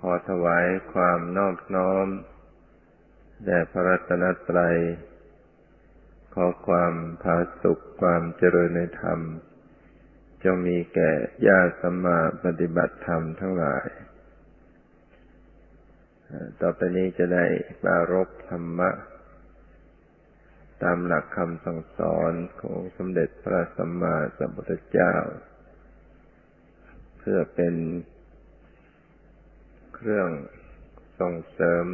ขอถวายความนอบน้อม แด่พระรัตนตรัย ขอความผาสุขความเจริญในธรรม จงมีแก่ญาติสมมาปฏิบัติธรรมทั้งหลาย ต่อไปนี้จะได้ปารบธรรมะ ตามหลักคำสั่งสอนของสมเด็จพระสัมมาสัมพุทธเจ้า เพื่อเป็น เครื่องส่งเสริม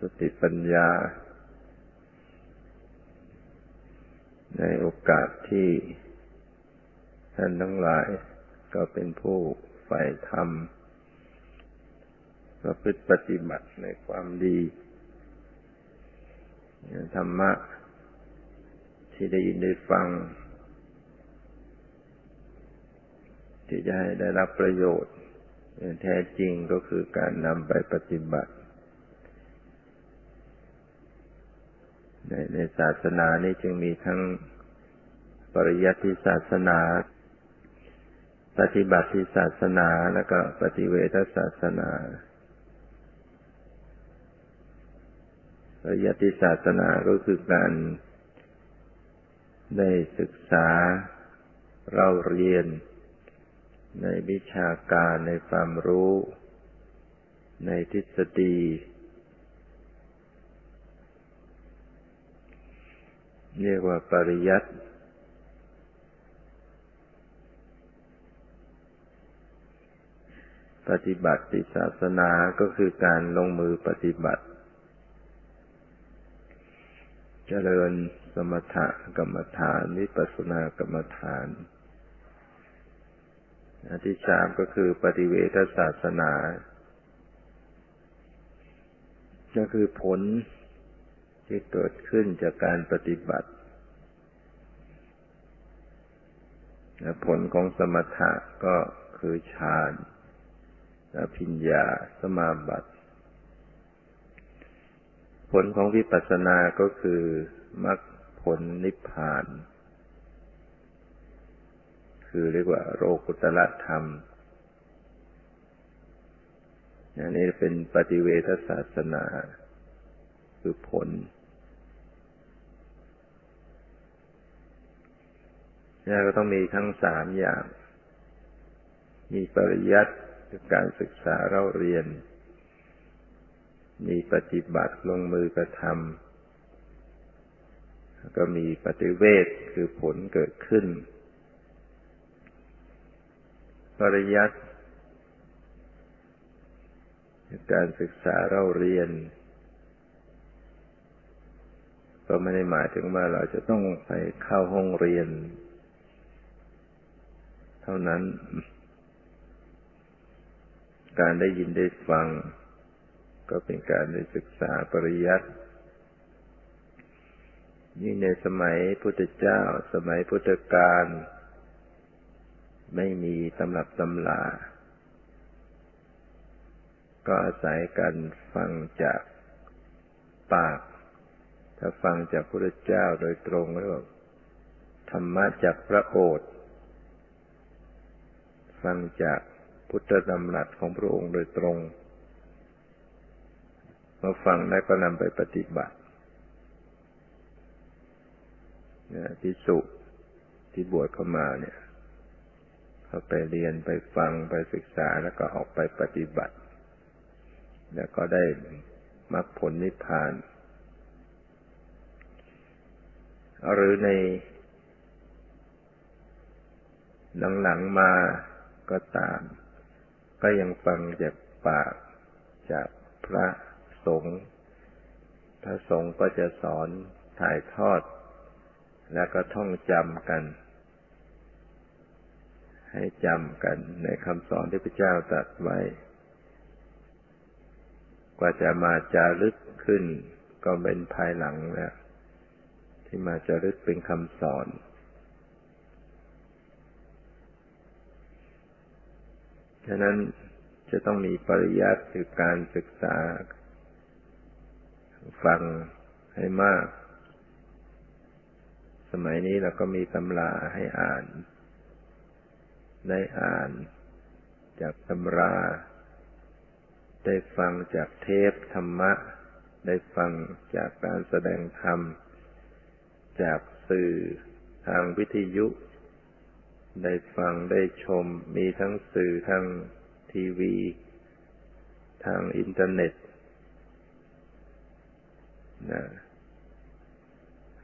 สติปัญญา ในโอกาสที่ท่านทั้งหลายก็เป็นผู้ใฝ่ธรรมประพฤติปฏิบัติในความดีธรรมะ ที่ได้ยินได้ฟัง ที่จะให้ได้รับประโยชน์ แท้จริงก็คือการนำไปปฏิบัติ ในในศาสนานี้จึงมีทั้งปริยัติศาสนา ปฏิบัติศาสนาแล้วก็ปฏิเวทศาสนา ปริยัติศาสนาก็คือการได้ศึกษาเราเรียน ในวิชาการในความรู้ ในทฤษฎี เรียกว่าปริยัติปฏิบัติศาสนาก็คือการลงมือปฏิบัติ เจริญสมถกรรมฐานวิปัสสนากรรมฐาน อันที่สามก็คือปฏิเวทศาสนา ก็คือผลที่เกิดขึ้นจากการปฏิบัติ ผลของสมถะก็คือฌานพิญญา สมาบัติ ผลของวิปัสสนาก็คือมรรคผลนิพพาน คือเรียกว่าโรกุตละธรรมอันนี้เป็นปฏิเวทศาสนา คือผลนี่ก็ต้องมีทั้งสามอย่าง มีปริยัติคือการศึกษาเราเรียน มีปฏิบัติลงมือกระทำก็มีปฏิเวทคือผลเกิดขึ้น ปริยัติการศึกษาเราเรียน ก็ไม่ได้หมายถึงว่าเราจะต้องไปเข้าห้องเรียน เท่านั้น การได้ยินได้ฟัง ก็เป็นการได้ศึกษาปริยัตินี่ในสมัยพุทธเจ้า สมัยพุทธกาล ไม่มีตำรับตำลา ก็อาศัยการฟังจากปาก ถ้าฟังจากพระเจ้าโดยตรงแล้วธรรมะจากพระโอษฐ์ฟังจากพุทธดำรัสของพระองค์โดยตรงมาฟังได้วก็นำไปปฏิบัติที่สุที่บวชเข้ามาเนี่ย เขาไปเรียนไปฟังไปศึกษาแล้วก็ออกไปปฏิบัติ แล้วก็ได้มรรคผลนิพพาน หรือในหลังๆมาก็ตาม ก็ยังฟังจากปากจากพระสงฆ์พระสงฆ์ก็จะสอนถ่ายทอด แล้วก็ท่องจำกัน ให้จำกันในคำสอนที่พระเจ้าตรัสไว้ กว่าจะมาจารึกขึ้น ก็เป็นภายหลังแล้ว ที่มาจารึกเป็นคำสอน ฉะนั้นจะต้องมีปริยัติคือการศึกษา ฟังให้มาก สมัยนี้เราก็มีตำราให้อ่าน ได้อ่านจากตำรา ได้ฟังจากเทปธรรมะ ได้ฟังจากการแสดงธรรม จากสื่อทางวิทยุ ได้ฟังได้ชม มีทั้งสื่อทางทีวี ทางอินเทอร์เน็ตนะ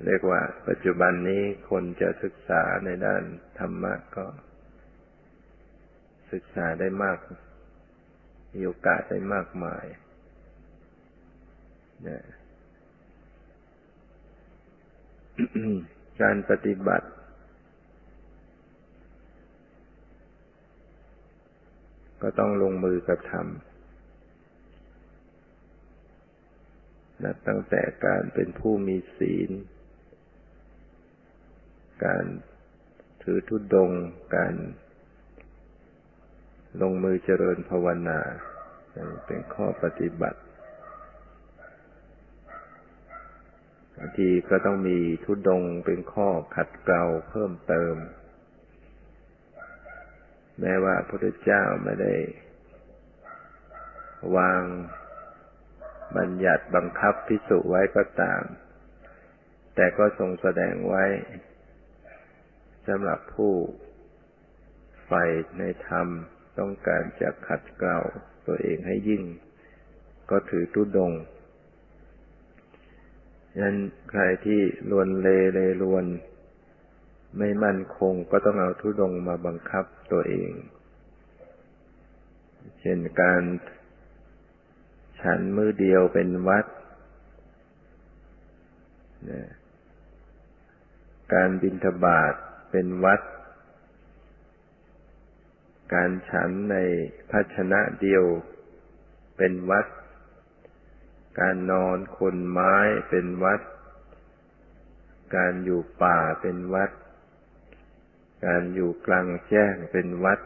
เรียกว่าปัจจุบันนี้คนจะศึกษาในด้านธรรมะก็ ศึกษาได้มาก มีโอกาสได้มากมายนะการปฏิบัติ ก็ต้องลงมือกระทำนับตั้งแต่การเป็นผู้มีศีล การถือทุดงการ ลงมือเจริญภาวนาเป็นข้อปฏิบัติบางทีก็ต้องมีทุดงเป็นข้อขัดเกลาเพิ่มเติม แม้ว่าพระพุทธเจ้าไม่ได้ วางบัญญัติบังคับพิสุไว้ก็ตาม แต่ก็ทรงแสดงไว้สำหรับผู้ใฝ่ในธรรม ต้องการจะขัดเกลาตัวเองให้ยิ่ง ก็ถือทุดงยันใครที่ลวนเลเลลวน ไม่มั่นคงก็ต้องเอาทุดงมาบังคับตัวเอง เช่นการฉันมือเดียวเป็นวัด การบินทบาทเป็นวัด การฉันในภาชนะเดียวเป็นวัด การนอนคนไม้เป็นวัด การอยู่ป่าเป็นวัด การอยู่กลางแจ้งเป็นวัด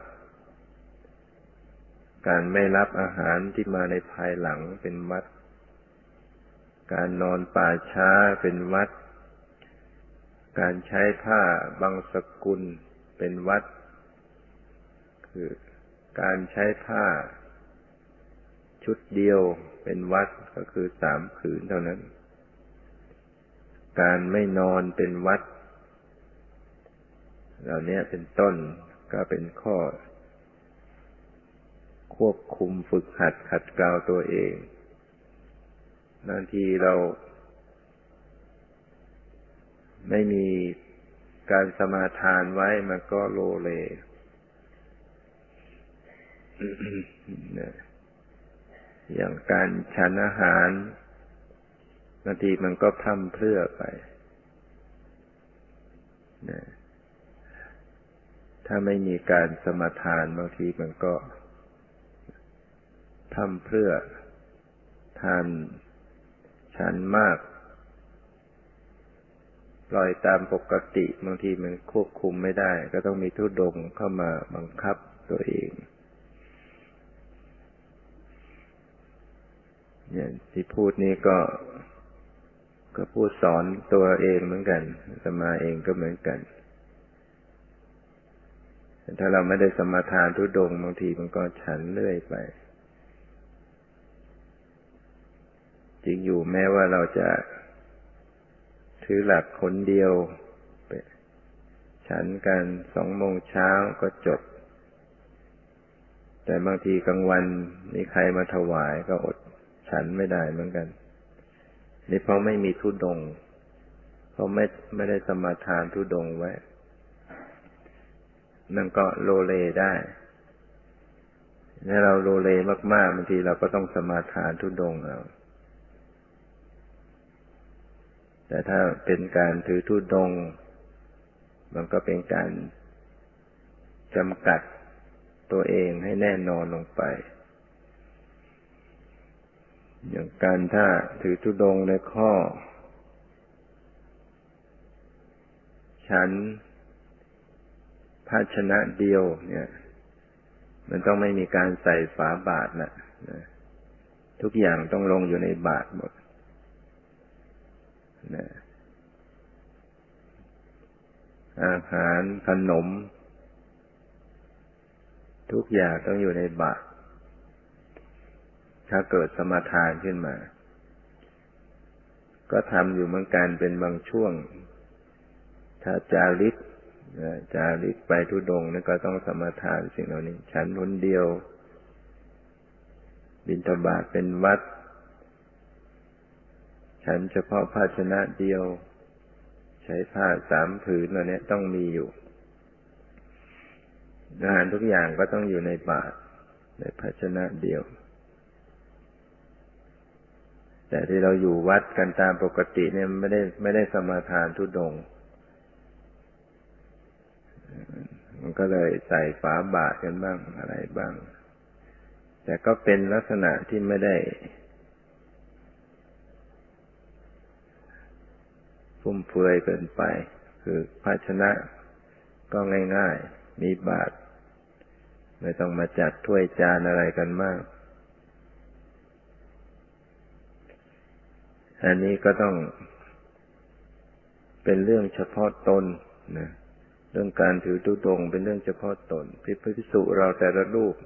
การไม่รับอาหารที่มาในภายหลังเป็นวัด การนอนป่าช้าเป็นวัด การใช้ผ้าบางสกุลเป็นวัด คือการใช้ผ้า ชุดเดียวเป็นวัดก็คือสามผืนเท่านั้น การไม่นอนเป็นวัด เหล่านี้เป็นต้นก็เป็นข้อ ควบคุมฝึกหัดขัดเกลาตัวเองบางทีเรา ไม่มีการสมาทานไว้มันก็โลเล อย่างการฉันอาหารบางทีมันก็พร่ำเพรื่อไปถ้าไม่มีการสมทานบางทีมันก็พร่ำเพรื่อ ทานฉันมากปล่อยตามปกติบางทีมันควบคุมไม่ได้ ก็ต้องมีทุดงเข้ามาบังคับตัวเอง เนี่ยที่พูดนี้ก็ ก็พูดสอนตัวเองเหมือนกันสมาเองก็เหมือนกัน ถ้าเราไม่ได้สมาทานทุดงบางทีมันก็ฉันเรื่อยไปจริงอยู่แม้ว่าเราจะถือหลักคนเดียวฉันกันสองโมงเช้าก็จบ แต่บางทีกลางวันมีใครมาถวายก็อด ฉันไม่ได้เหมือนกัน นี่เพราะไม่มีทุดง เพราะไม่ไม่ได้สมาทานทุดงไว้ นั่นก็โลเลได้ถ้าเราโลเลมากๆบางทีเราก็ต้องสมาทานทุดงเอาแต่ถ้าเป็นการถือทุดง มันก็เป็นการจำกัดตัวเองให้แน่นอนลงไป อย่างการถ้าถือทุดงในข้อ ฉันภาชนะเดียว เนี่ย มันต้องไม่มีการใส่ฝาบาทนะทุกอย่างต้องลงอยู่ในบาทหมดนะอาหารขนม ทุกอย่างต้องอยู่ในบาต ถ้าเกิดสมาทานขึ้นมา ก็ทำอยู่เหมือนกันเป็นบางช่วง ถ้าจาริกจาริกไปทุดงนั่นก็ต้องสมาทานสิ่งเหล่านี้ ฉันคนเดียว บินทบาทเป็นวัด ฉันเฉพาะภาชนะเดียว ใช้ผ้าสามผืนเหล่านี้ต้องมีอยู่อาหารทุกอย่างก็ต้องอยู่ในบาตรในภาชนะเดียว แต่ที่เราอยู่วัดกันตามปกติเนี่ยไม่ได้ไม่ได้สมาทานทุดง มันก็เลยใส่ฝาบาตรกันบ้างอะไรบ้าง แต่ก็เป็นลักษณะที่ไม่ได้ฟุ่มเฟือยเกินไป คือภาชนะก็ง่าย ๆ มีบาตรไม่ต้องมาจัดถ้วยจานอะไรกันมาก อันนี้ก็ต้องเป็นเรื่องเฉพาะตนนะเรื่องการถือตุดงเป็นเรื่องเฉพาะตนพิพิสุเราแต่ละรูป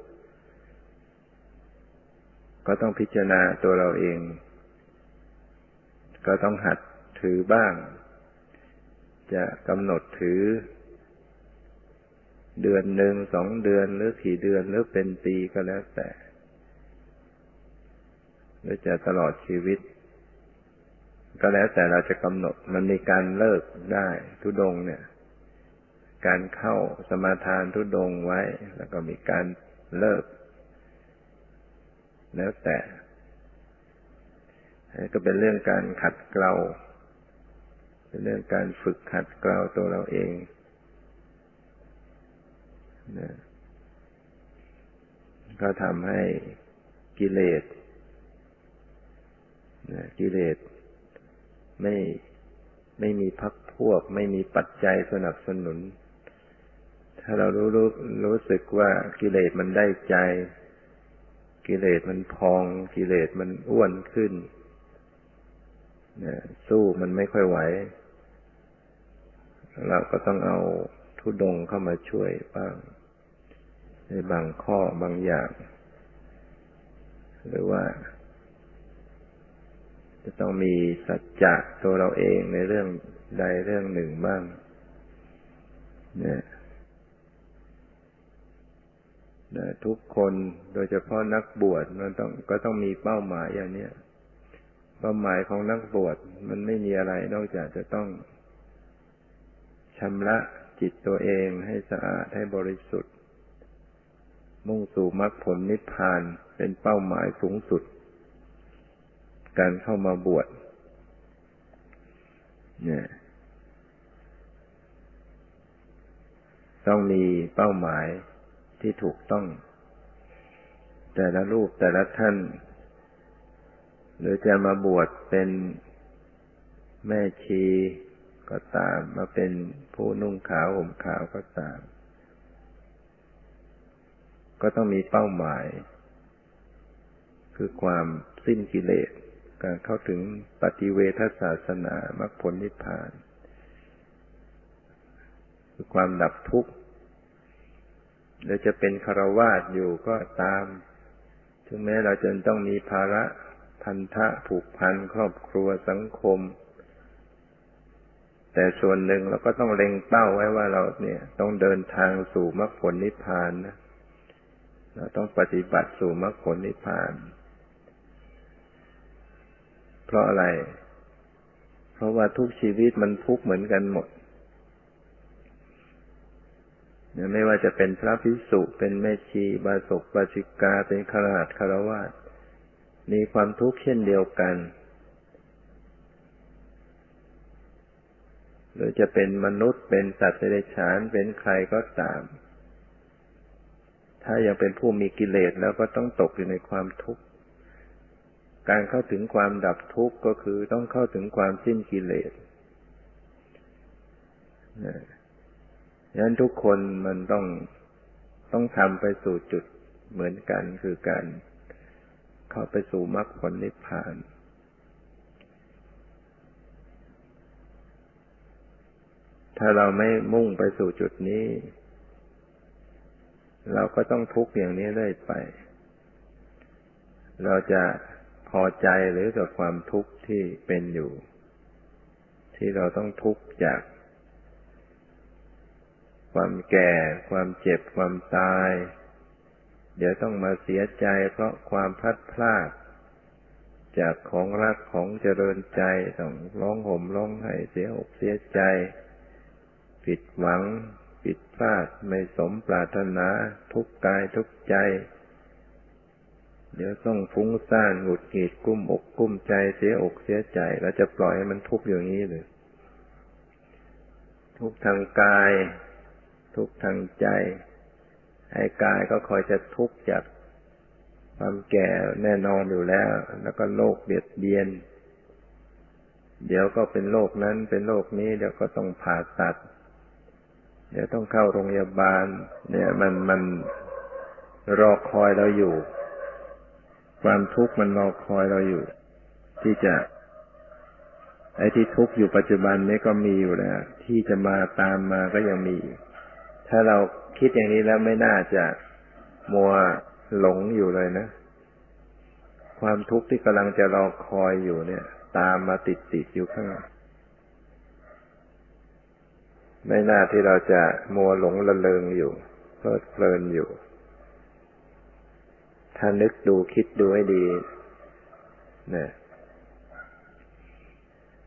ก็ต้องพิจารณาตัวเราเอง ก็ต้องหัดถือบ้าง จะกำหนดถือ เดือนหนึ่งสองเดือนหรือกี่เดือนหรือเป็นปีก็แล้วแต่หรือจะตลอดชีวิต ก็แล้วแต่เราจะกำหนด มันมีการเลิกได้ทุดงเนี่ย การเข้าสมาทานทุดงไว้ แล้วก็มีการเลิก แล้วแต่ก็เป็นเรื่องการขัดเกลาเป็นเรื่องการฝึกขัดเกลาตัวเราเองนะก็ทำให้กิเลสนะกิเลส ไม่ไม่มีพักพวก ไม่มีปัจจัยสนับสนุน ถ้าเรารู้รู้รู้สึกว่ากิเลสมันได้ใจ กิเลสมันพองกิเลสมันอ้วนขึ้นนะสู้มันไม่ค่อยไหว เราก็ต้องเอาทุดงเข้ามาช่วยบ้าง ในบางข้อบางอย่าง หรือว่า จะต้องมีสัจจะตัวเราเองในเรื่องใดเรื่องหนึ่งบ้าง เนี่ยทุกคนโดยเฉพาะนักบวชมันต้องก็ต้องมีเป้าหมายอย่างนี้เป้าหมายของนักบวชมันไม่มีอะไร นอกจากจะต้องชำระจิตตัวเองให้สะอาดให้บริสุทธิ์ มุ่งสู่มรรคผลนิพพานเป็นเป้าหมายสูงสุด การเข้ามาบวชเนี่ยต้องมีเป้าหมายที่ถูกต้อง แต่ละรูปแต่ละท่าน หรือจะมาบวชเป็นแม่ชีก็ตาม มาเป็นผู้นุ่งขาวห่มขาวก็ตาม ก็ต้องมีเป้าหมาย คือความสิ้นกิเลส เข้าถึงปฏิเวทศาสนามรรคผลนิพพาน คือความดับทุกข์หรือจะเป็นคารวาสอยู่ก็ตาม ถึงแม้เราจะต้องมีภาระพันธะผูกพันครอบครัวสังคม แต่ส่วนหนึ่งเราก็ต้องเล็งเป้าไว้ว่าเราเนี่ย ต้องเดินทางสู่มรรคผลนิพพานนะ เราต้องปฏิบัติสู่มรรคผลนิพพานเพราะอะไร เพราะว่าทุกชีวิตมันทุกเหมือนกันหมดไม่ว่าจะเป็นพระภิกษุ เป็นแม่ชีบาศกบาชิกา เป็นขราชคารวะมีความทุกข์เช่นเดียวกัน หรือจะเป็นมนุษย์ เป็นสัตว์เดรัจฉาน เป็นใครก็ตาม ถ้ายังเป็นผู้มีกิเลสแล้วก็ต้องตกอยู่ในความทุกข์ การเข้าถึงความดับทุกข์ก็คือต้องเข้าถึงความสิ้นกิเลสดังนั้นทุกคนมันต้องต้องทำไปสู่จุดเหมือนกันคือการเข้าไปสู่มรรคผลนิพพาน ถ้าเราไม่มุ่งไปสู่จุดนี้ เราก็ต้องทุกข์อย่างนี้เรื่อยไป เราจะ พอใจหรือกับความทุกข์ที่เป็นอยู่ ที่เราต้องทุกข์จาก ความแก่ ความเจ็บความตาย เดี๋ยวต้องมาเสียใจเพราะความพลัดพราก จากของรักของเจริญใจต้องร้องห่มร้องไห้เสียอกเสียใจ ผิดหวัง ผิดพลาดไม่สมปรารถนาทุกกายทุกใจ เดี๋ยวต้องฟุ้งซ่านหงุดหงิดกุ้มอกกุ้มใจเสียอกเสียใจแล้วจะปล่อยให้มันทุกข์อย่างนี้เลยทุกทางกาย ทุกทางใจไอ้กายก็คอยจะทุกข์จากความแก่แน่นอนอยู่แล้ว แล้วก็โรคเบียดเบียน เดี๋ยวก็เป็นโรคนั้นเป็นโรคนี้เดี๋ยวก็ต้องผ่าตัด เดี๋ยวต้องเข้าโรงพยาบาล เนี่ยมันมันรอคอยเราอยู่ ความทุกข์มันรอคอยเราอยู่ ที่จะ ไอ้ที่ทุกข์อยู่ปัจจุบันนี้ก็มีอยู่แล้ว ที่จะมาตามมาก็ยังมี ถ้าเราคิดอย่างนี้แล้วไม่น่าจะมัวหลงอยู่เลยนะ ความทุกข์ที่กำลังจะรอคอยอยู่เนี่ย ตามมาติดติดอยู่ข้างไม่น่าที่เราจะมัวหลงละเลงอยู่เพลิดเพลินอยู่ ถ้านึกดูคิดดูให้ดีเนี่ย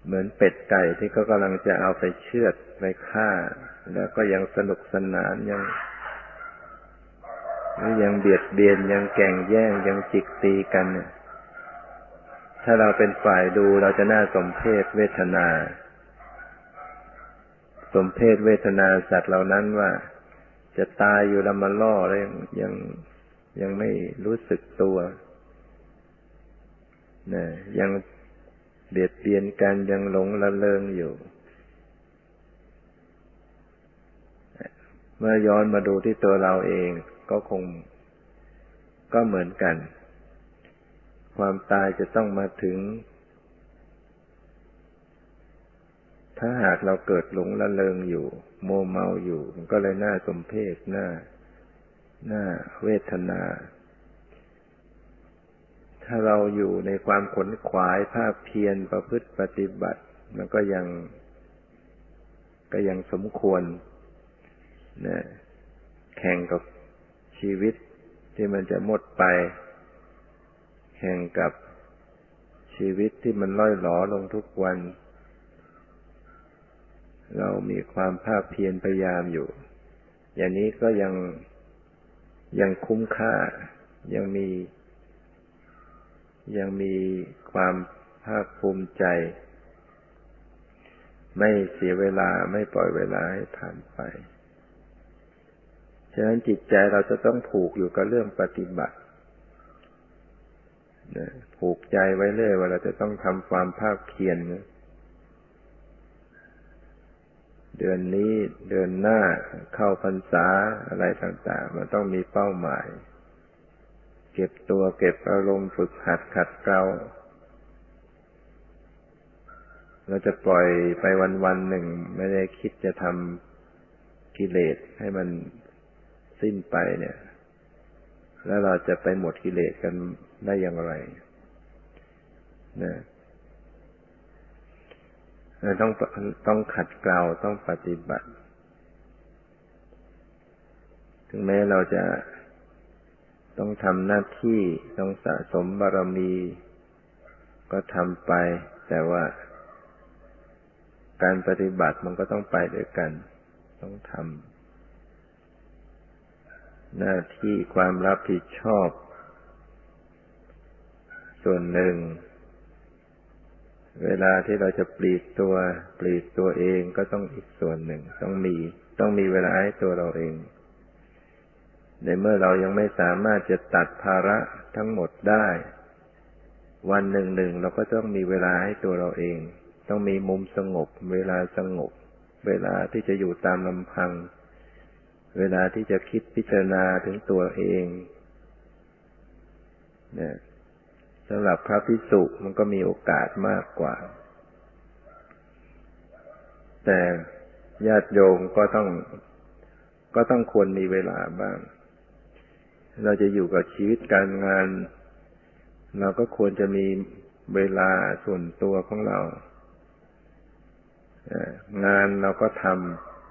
เหมือนเป็ดไก่ที่เขากำลังจะเอาไปเชือดไปฆ่า แล้วก็ยังสนุกสนานยังยังเบียดเบียนยังแก่งแย่งยังจิกตีกันเนี่ยถ้าเราเป็นฝ่ายดูเราจะน่าสมเพศเวทนา สมเพศเวทนาสัตว์เหล่านั้นว่า จะตายอยู่ล้วมาล่อแล้วยังยัง ยังไม่รู้สึกตัวนะยังเบียดเบียนกันยังหลงละเลงอยู่ เมื่อย้อนมาดูที่ตัวเราเองก็คงก็เหมือนกัน ความตายจะต้องมาถึง ถ้าหากเราเกิดหลงละเลงอยู่ โมเมาอยู่ มันก็เลยน่าสมเพชน่า น่าเวทนา ถ้าเราอยู่ในความขนขวายภาคเพียรประพฤติปฏิบัติ มันก็ยัง ก็ยังสมควรนะแข่งกับชีวิตที่มันจะหมดไป แข่งกับชีวิตที่มันล่อยหลอลงทุกวัน เรามีความภาคเพียรพยายามอยู่ อย่างนี้ก็ยัง ยังคุ้มค่า ยังมี ยังมีความภาคภูมิใจ ไม่เสียเวลาไม่ปล่อยเวลาให้ผ่านไป ฉะนั้นจิตใจเราจะต้องผูกอยู่กับเรื่องปฏิบัติผูกใจไว้เรื่อยว่าเราจะต้องทำความภาคเพียรนะ เดือนนี้เดือนหน้าเข้าพรรษาอะไรต่างๆ มันต้องมีเป้าหมาย เก็บตัวเก็บอารมณ์ฝึกหัดขัดเกลาเราจะปล่อยไปวันๆหนึ่ง ไม่ได้คิดจะทำกิเลสให้มันสิ้นไปเนี่ย แล้วเราจะไปหมดกิเลสกันได้อย่างไรนะ ต้องต้องขัดเกลาต้องปฏิบัติ ถึงแม้เราจะต้องทำหน้าที่ต้องสะสมบารมี ก็ทำไป แต่ว่าการปฏิบัติมันก็ต้องไปด้วยกัน ต้องทำหน้าที่ความรับผิดชอบ ส่วนหนึ่ง เวลาที่เราจะปลีกตัวปลีกตัวเองก็ต้องอีกส่วนหนึ่ง ต้องมี ต้องมีเวลาให้ตัวเราเอง ในเมื่อเรายังไม่สามารถจะตัดภาระทั้งหมดได้ วันหนึ่งหนึ่งเราก็ต้องมีเวลาให้ตัวเราเอง ต้องมีมุมสงบ เวลาสงบ เวลาที่จะอยู่ตามลำพัง เวลาที่จะคิดพิจารณาถึงตัวเองเนี่ย สำหรับพระพิสุมันก็มีโอกาสมากกว่า แต่ญาติโยมก็ต้อง ก็ต้องควรมีเวลาบ้าง เราจะอยู่กับชีวิตการงาน เราก็ควรจะมีเวลาส่วนตัวของเรา งานเราก็ท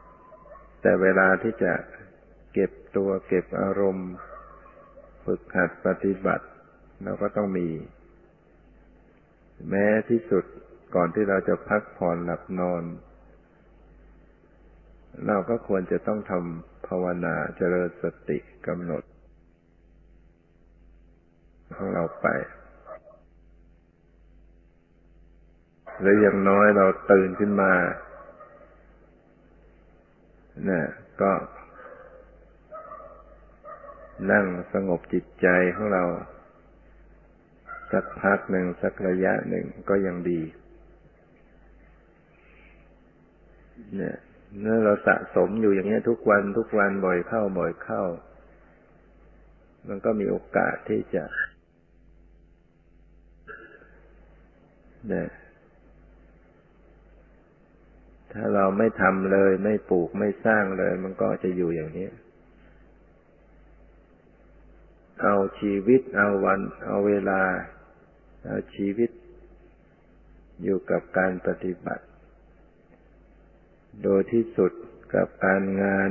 ำแต่เวลาที่จะเก็บตัวเก็บอารมณ์ ฝึกหัดปฏิบัติ เราก็ต้องมี แม้ที่สุดก่อนที่เราจะพักผ่อนหลับนอน เราก็ควรจะต้องทำภาวนาเจริญสติกำหนดของเราไป หรืออย่างน้อยเราตื่นขึ้นมาเนี่ยก็นั่งสงบจิตใจของเรา สักพักหนึ่งสักระยะหนึ่งก็ยังดี เนี่ยเมื่อเราสะสมอยู่อย่างนี้ยทุกวันทุกวันบ่อยเข้าบ่อยเข้า มันก็มีโอกาสที่จะเนี่ยถ้าเราไม่ทำเลย ไม่ปลูกไม่สร้างเลย มันก็จะอยู่อย่างนี้ เอาชีวิตเอาวัน เอาเวลา เอาชีวิตอยู่กับการปฏิบัติ โดยที่สุดกับการงาน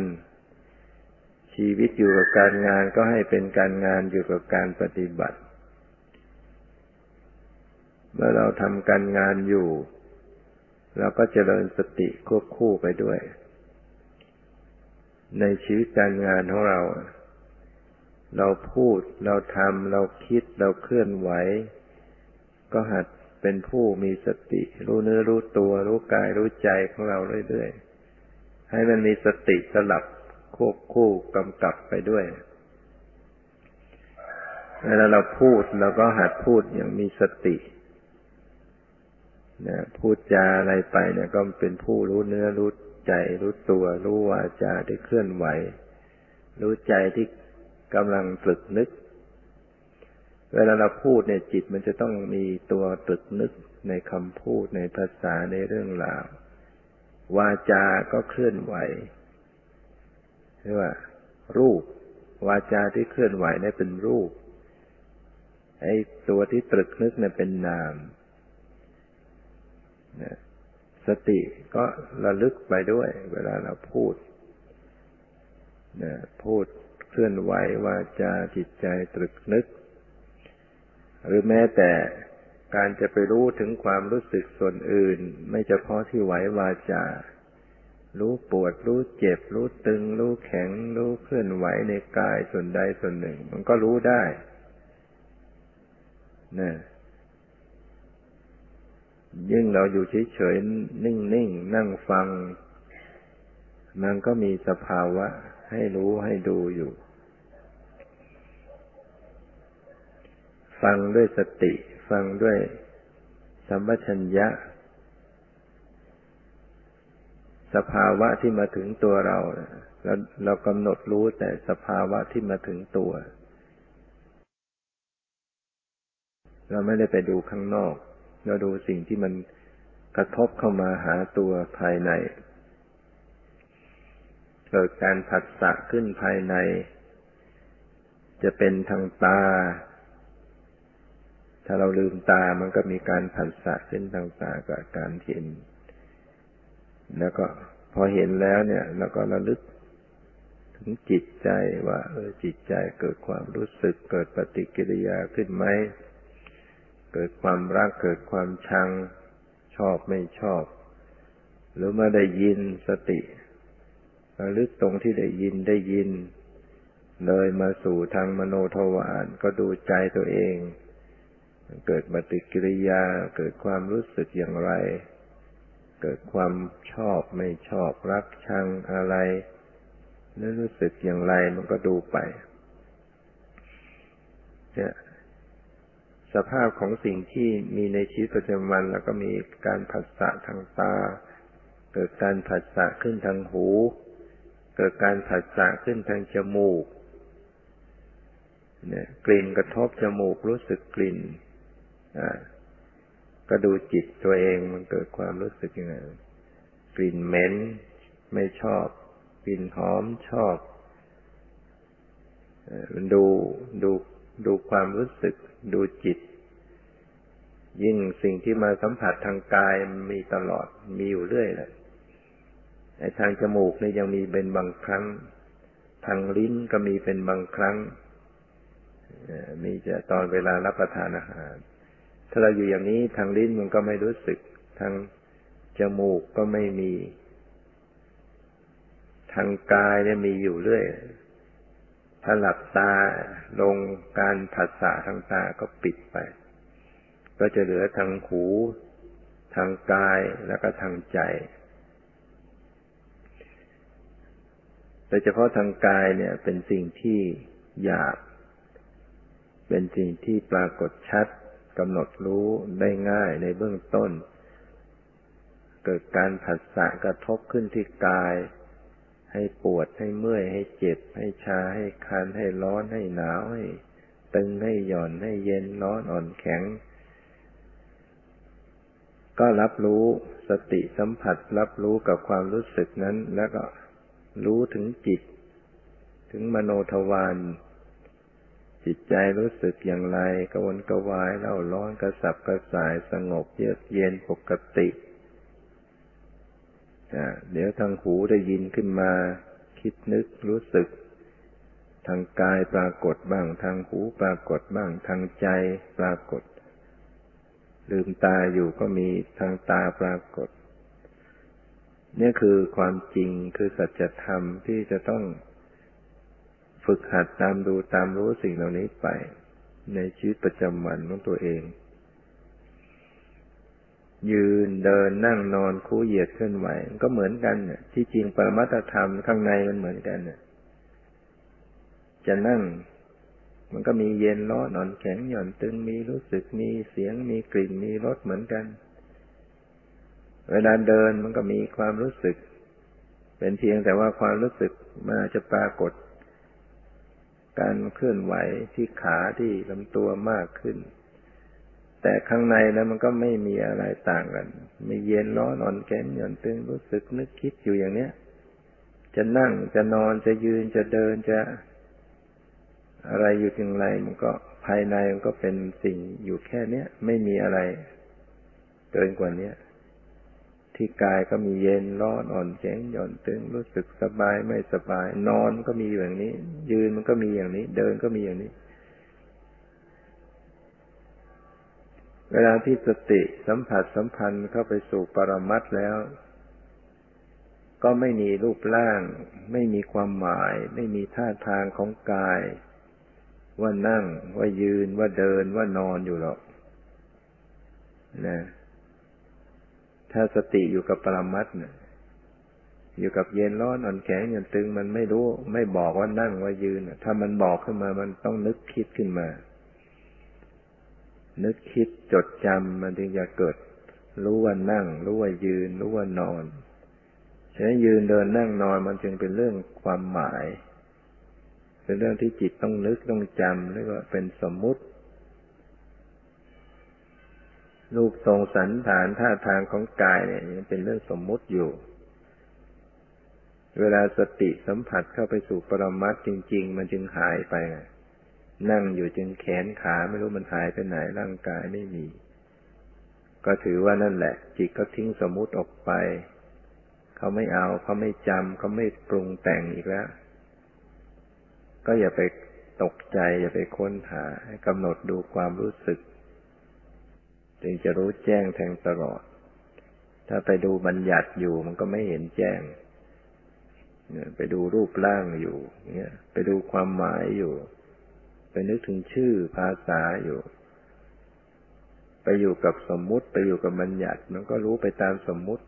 ชีวิตอยู่กับการงานก็ให้เป็นการงานอยู่กับการปฏิบัติ เมื่อเราทำการงานอยู่ เราก็เจริญสติควบคู่ไปด้วย ในชีวิตการงานของเรา เราพูดเราทำเราคิดเราเคลื่อนไหว ก็หัดเป็นผู้มีสติ รู้เนื้อรู้ตัว รู้กายรู้ใจของเราเรื่อยๆ ให้มันมีสติสลับควบคู่กำกับไปด้วย เวลาเราพูดเราก็หัดพูดอย่างมีสตินะพูดจาอะไรไปเนี่ยก็เป็นผู้รู้เนื้อรู้ใจ รู้ตัว รู้วาจาที่เคลื่อนไหว รู้ใจที่กำลังตรึกนึก เวลาเราพูดเนี่ยจิตมันจะต้องมีตัวตรึกนึกในคำพูดในภาษาในเรื่องราว วาจาก็เคลื่อนไหวเรียกว่า รูป วาจาที่เคลื่อนไหวเนี่ยเป็นรูป ไอ้ตัวที่ตรึกนึกเนี่ยเป็นนามสติก็ระลึกไปด้วย เวลาเราพูดนะพูดเคลื่อนไหววาจะจิตใจตรึกนึก หรือแม้แต่การจะไปรู้ถึงความรู้สึกส่วนอื่น ไม่เฉพาะที่ไหววาจา รู้ปวด รู้เจ็บ รู้ตึง รู้แข็ง รู้เคลื่อนไหวในกายส่วนใดส่วนหนึ่ง มันก็รู้ได้นะยิ่งเราอยู่เฉยๆ นิ่งๆนั่งฟัง มันก็มีสภาวะให้รู้ให้ดูอยู่ ฟังด้วยสติ ฟังด้วยสัมปชัญญะ สภาวะที่มาถึงตัวเราเราเรากำหนดรู้แต่สภาวะที่มาถึงตัว เราไม่ได้ไปดูข้างนอก เราดูสิ่งที่มันกระทบเข้ามาหาตัวภายในเกิดการผัสสะขึ้นภายใน จะเป็นทางตา ถ้าเราลืมตามันก็มีการผัสสะขึ้นทางตากับการเห็น แล้วก็พอเห็นแล้วเนี่ยเราก็ระลึกถึงจิตใจว่าเออจิตใจเกิดความรู้สึก เกิดปฏิกิริยาขึ้นไหมเกิดความรักเกิดความชังชอบไม่ชอบ หรือเมื่อได้ยินสติระลึกตรงที่ได้ยินได้ยิน เลยมาสู่ทางมโนทวารก็ดูใจตัวเอง เกิดปฏิกิริยา เกิดความรู้สึกอย่างไร เกิดความชอบไม่ชอบรักชังอะไรแล้วรู้สึกอย่างไรมันก็ดูไปเนี่ยสภาพของสิ่งที่มีในชีวิตประจำวัน แล้วก็มีการผัสสะทางตา เกิดการผัสสะขึ้นทางหู เกิดการผัสสะขึ้นทางจมูกเนี่ยกลิ่นกระทบจมูกรู้สึกกลิ่น ก็ดูจิตตัวเองมันเกิดความรู้สึกยังไงกลิ่นเหม็นไม่ชอบ กลิ่นหอมชอบดูดูดูความรู้สึก ดูจิต ยิ่งสิ่งที่มาสัมผัสทางกายมีตลอดมีอยู่เรื่อยเลยไอ้ทางจมูกนี่ยังมีเป็นบางครั้ง ทางลิ้นก็มีเป็นบางครั้งมีจะตอนเวลารับประทานอาหาร ถ้าเราอยู่อย่างนี้ทางลิ้นมันก็ไม่รู้สึก ทางจมูกก็ไม่มี ทางกายเนี่ยมีอยู่เรื่อย ถ้าหลับตาลงการผัสสะทางตาก็ปิดไป ก็จะเหลือทางหู ทางกายแล้วก็ทางใจโดยเฉพาะทางกายเนี่ย เป็นสิ่งที่หยาบ เป็นสิ่งที่ปรากฏชัด กำหนดรู้ได้ง่ายในเบื้องต้น เกิดการผัสสะกระทบขึ้นที่กาย ให้ปวดให้เมื่อยให้เจ็บ ให้ชาให้คันให้ร้อนให้หนาวให้ตึงให้หย่อนให้เย็นร้อนอ่อนแข็ง ก็รับรู้สติสัมผัสรับรู้กับความรู้สึกนั้น แล้วก็รู้ถึงจิต ถึงมโนทวาร จิตใจรู้สึกอย่างไรกวนกวายเล่าร้อนกระสับกระส่ายสงบเยือกเย็นปกติเดี๋ยวทางหูได้ยินขึ้นมา คิดนึกรู้สึก ทางกายปรากฏบ้าง ทางหูปรากฏบ้าง ทางใจปรากฏ ลืมตาอยู่ก็มีทางตาปรากฏนี่คือความจริงคือสัจธรรมที่จะต้อง ฝึกหัดตามดูตามรู้สิ่งเหล่านี้ไป ในชีวิตประจำวันของตัวเอง ยืนเดินนั่งนอนคู่เหยียดเคลื่อนไหวก็เหมือนกันเนี่ยที่จริงปรมัตธรรมข้างในมันเหมือนกันเนี่ยจะนั่ง มันก็มีเย็นร้อนอ่อนแข็งหย่อนตึงมีรู้สึกมีเสียงมีกลิ่นมีรสเหมือนกัน เวลาเดินมันก็มีความรู้สึก เป็นเพียงแต่ว่าความรู้สึกมาจะปรากฏ การเคลื่อนไหวที่ขาที่ลำตัวมากขึ้น แต่ข้างในนะมันก็ไม่มีอะไรต่างกัน ไม่เย็นร้อนอ่อนแข็งหย่อนตึงรู้สึกนึกคิดอยู่อย่างเนี้ย จะนั่งจะนอนจะยืนจะเดินจะ อะไรอยู่อย่างไรมันก็ภายในมันก็เป็นสิ่งอยู่แค่เนี้ยไม่มีอะไรเกินกว่าเนี้ย ที่กายก็มีเย็นร้อนอ่อนแข็งหย่อนตึงรู้สึกสบายไม่สบาย นอนก็มีอย่างนี้ ยืนมันก็มีอย่างนี้ เดินก็มีอย่างนี้ เวลาที่สติสัมผัสสัมพันธ์เข้าไปสู่ปรมัตแล้ว ก็ไม่มีรูปร่าง ไม่มีความหมาย ไม่มีท่าทางของกาย ว่านั่งว่ายืนว่าเดินว่านอนอยู่หรอกนะ ถ้าสติอยู่กับปรมัตเนี่ยอยู่กับเย็นร้อนอ่อนแข็งอย่างตึงมันไม่รู้ ไม่บอกว่านั่งว่ายืนถ้ามันบอกขึ้นมามันต้องนึกคิดขึ้นมา นึกคิดจดจำมันถึงจะเกิด รู้ว่านั่ง รู้ว่ายืน รู้ว่านอนฉะนั้นยืนเดินนั่งนอนมันจึงเป็นเรื่องความหมาย เป็นเรื่องที่จิตต้องนึกต้องจำเรียกว่าเป็นสมมุติ รูปทรงสันฐานท่าทางของกายเนี่ยยังเป็นเรื่องสมมุติอยู่ เวลาสติสัมผัสเข้าไปสู่ปรมัตจริง ๆ มันจึงหายไป นั่งอยู่จึงแขนขาไม่รู้มันหายไปไหนร่างกายไม่มี ก็ถือว่านั่นแหละ จิตก็ทิ้งสมมุติออกไป เขาไม่เอาเขาไม่จำเขาไม่ปรุงแต่งอีกแล้ว ก็อย่าไปตกใจอย่าไปค้นหากำหนดดูความรู้สึก จึงจะรู้แจ้งแทงตลอด ถ้าไปดูบัญญัติอยู่มันก็ไม่เห็นแจ้งไปดูรูปร่างอยู่เนี่ยไปดูความหมายอยู่ ไปนึกถึงชื่อภาษาอยู่ ไปอยู่กับสมมุติ ไปอยู่กับบัญญัติ มันก็รู้ไปตามสมมุติ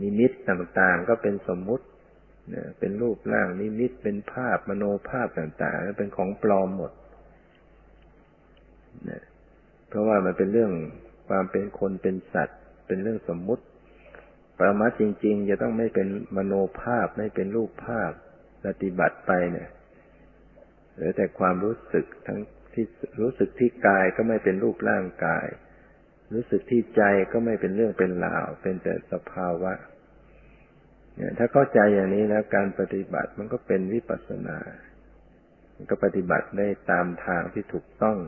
นิมิตต่างๆก็เป็นสมมุติเนี่ยเป็นรูปร่างนิมิตเป็นภาพมโนภาพต่างๆเป็นของปลอมหมด เพราะว่ามันเป็นเรื่องความเป็นคนเป็นสัตว์ เป็นเรื่องสมมุติปรมาจริง ๆ จะต้องไม่เป็นมโนภาพไม่เป็นรูปภาพปฏิบัติไปเนี่ยหรือแต่ความรู้สึกทั้งที่รู้สึกที่กายก็ไม่เป็นรูปร่างกาย รู้สึกที่ใจก็ไม่เป็นเรื่องเป็นราว เป็นแต่สภาวะเนี่ยถ้าเข้าใจอย่างนี้แล้วการปฏิบัติมันก็เป็นวิปัสสนา มันก็ปฏิบัติได้ตามทางที่ถูกต้อง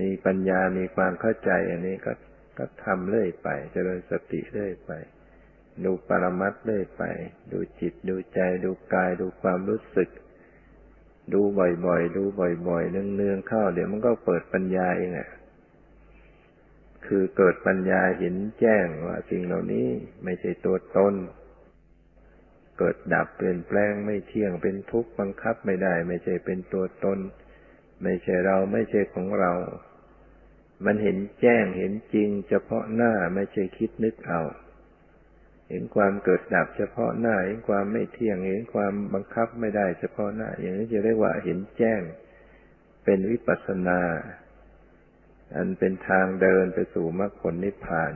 มีปัญญามีความเข้าใจ อันนี้ก็ก็ทำเรื่อยไป เจริญสติเรื่อยไป ดูปรมัตเรื่อยไป ดูจิตดูใจ ดูกายดูความรู้สึก ดูบ่อยๆ ดูบ่อยๆ เนืองๆเข้า เดี๋ยวมันก็เปิดปัญญาเองอะคือเกิดปัญญาเห็นแจ้งว่าสิ่งเหล่านี้ไม่ใช่ตัวตน เกิดดับเปลี่ยนแปลงไม่เที่ยงเป็นทุกข์บังคับไม่ได้ ไม่ใช่เป็นตัวตน ไม่ใช่เราไม่ใช่ของเรา มันเห็นแจ้งเห็นจริง เฉพาะหน้าไม่ใช่คิดนึกเอา เห็นความเกิดดับเฉพาะหน้า เห็นความไม่เที่ยง เห็นความบังคับไม่ได้เฉพาะหน้า อย่างนี้จะเรียกว่าเห็นแจ้ง เป็นวิปัสสนา อันเป็นทางเดินไปสู่มรรคผลนิพพาน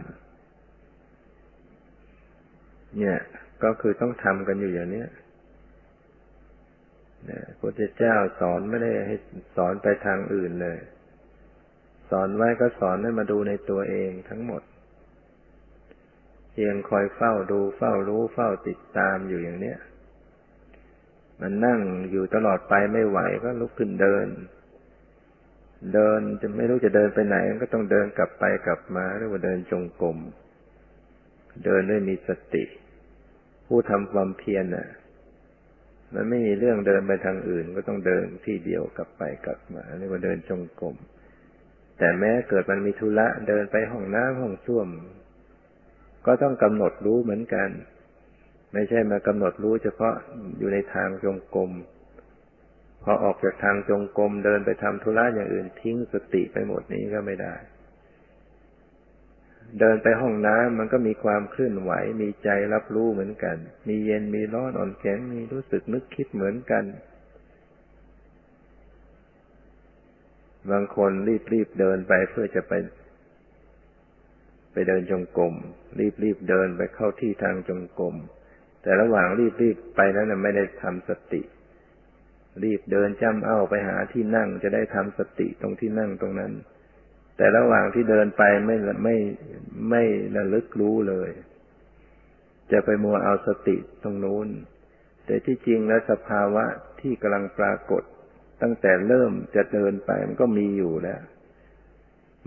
เนี่ย ก็คือต้องทำกันอยู่อย่างนี้ พระพุทธเจ้าสอนไม่ได้ให้สอนไปทางอื่นเลย สอนไว้ก็สอนให้มาดูในตัวเองทั้งหมดเพียงคอยเฝ้าดูเฝ้ารู้เฝ้าติดตามอยู่อย่างเนี้ยมันนั่งอยู่ตลอดไปไม่ไหวก็ลุกขึ้นเดิน เดินจะไม่รู้จะเดินไปไหนก็ต้องเดินกลับไปกลับมาเรียกว่าเดินจงกรมเดินด้วยมีสติ ผู้ทำความเพียรน่ะ มันไม่มีเรื่องเดินไปทางอื่น ก็ต้องเดินที่เดียวกลับไปกลับมาเรียกว่าเดินจงกรมแต่แม้เกิดมันมีธุระเดินไปห้องน้ำห้องส้วม ก็ต้องกำหนดรู้เหมือนกัน ไม่ใช่มากำหนดรู้เฉพาะอยู่ในทางจงกรมพอออกจากทางจงกรมเดินไปทำธุระอย่างอื่นทิ้งสติไปหมดนี้ก็ไม่ได้ เดินไปห้องน้ำมันก็มีความเคลื่อนไหว มีใจรับรู้เหมือนกัน มีเย็นมีร้อนอ่อนแข็งมีรู้สึกนึกคิดเหมือนกัน บางคนรีบรีบเดินไปเพื่อจะไป ไปเดินจงกรมรีบรีบเดินไปเข้าที่ทางจงกรมแต่ระหว่างรีบรีบไปนั้นไม่ได้ทำสติ รีบเดินจ้ำเอ้าไปหาที่นั่งจะได้ทำสติตรงที่นั่งตรงนั้น แต่ระหว่างที่เดินไปไม่ไม่ไม่ระลึกรู้เลย จะไปมัวเอาสติตรงนู้น แต่ที่จริงแล้วสภาวะที่กำลังปรากฏ ตั้งแต่เริ่มจะเดินไปมันก็มีอยู่แล้ว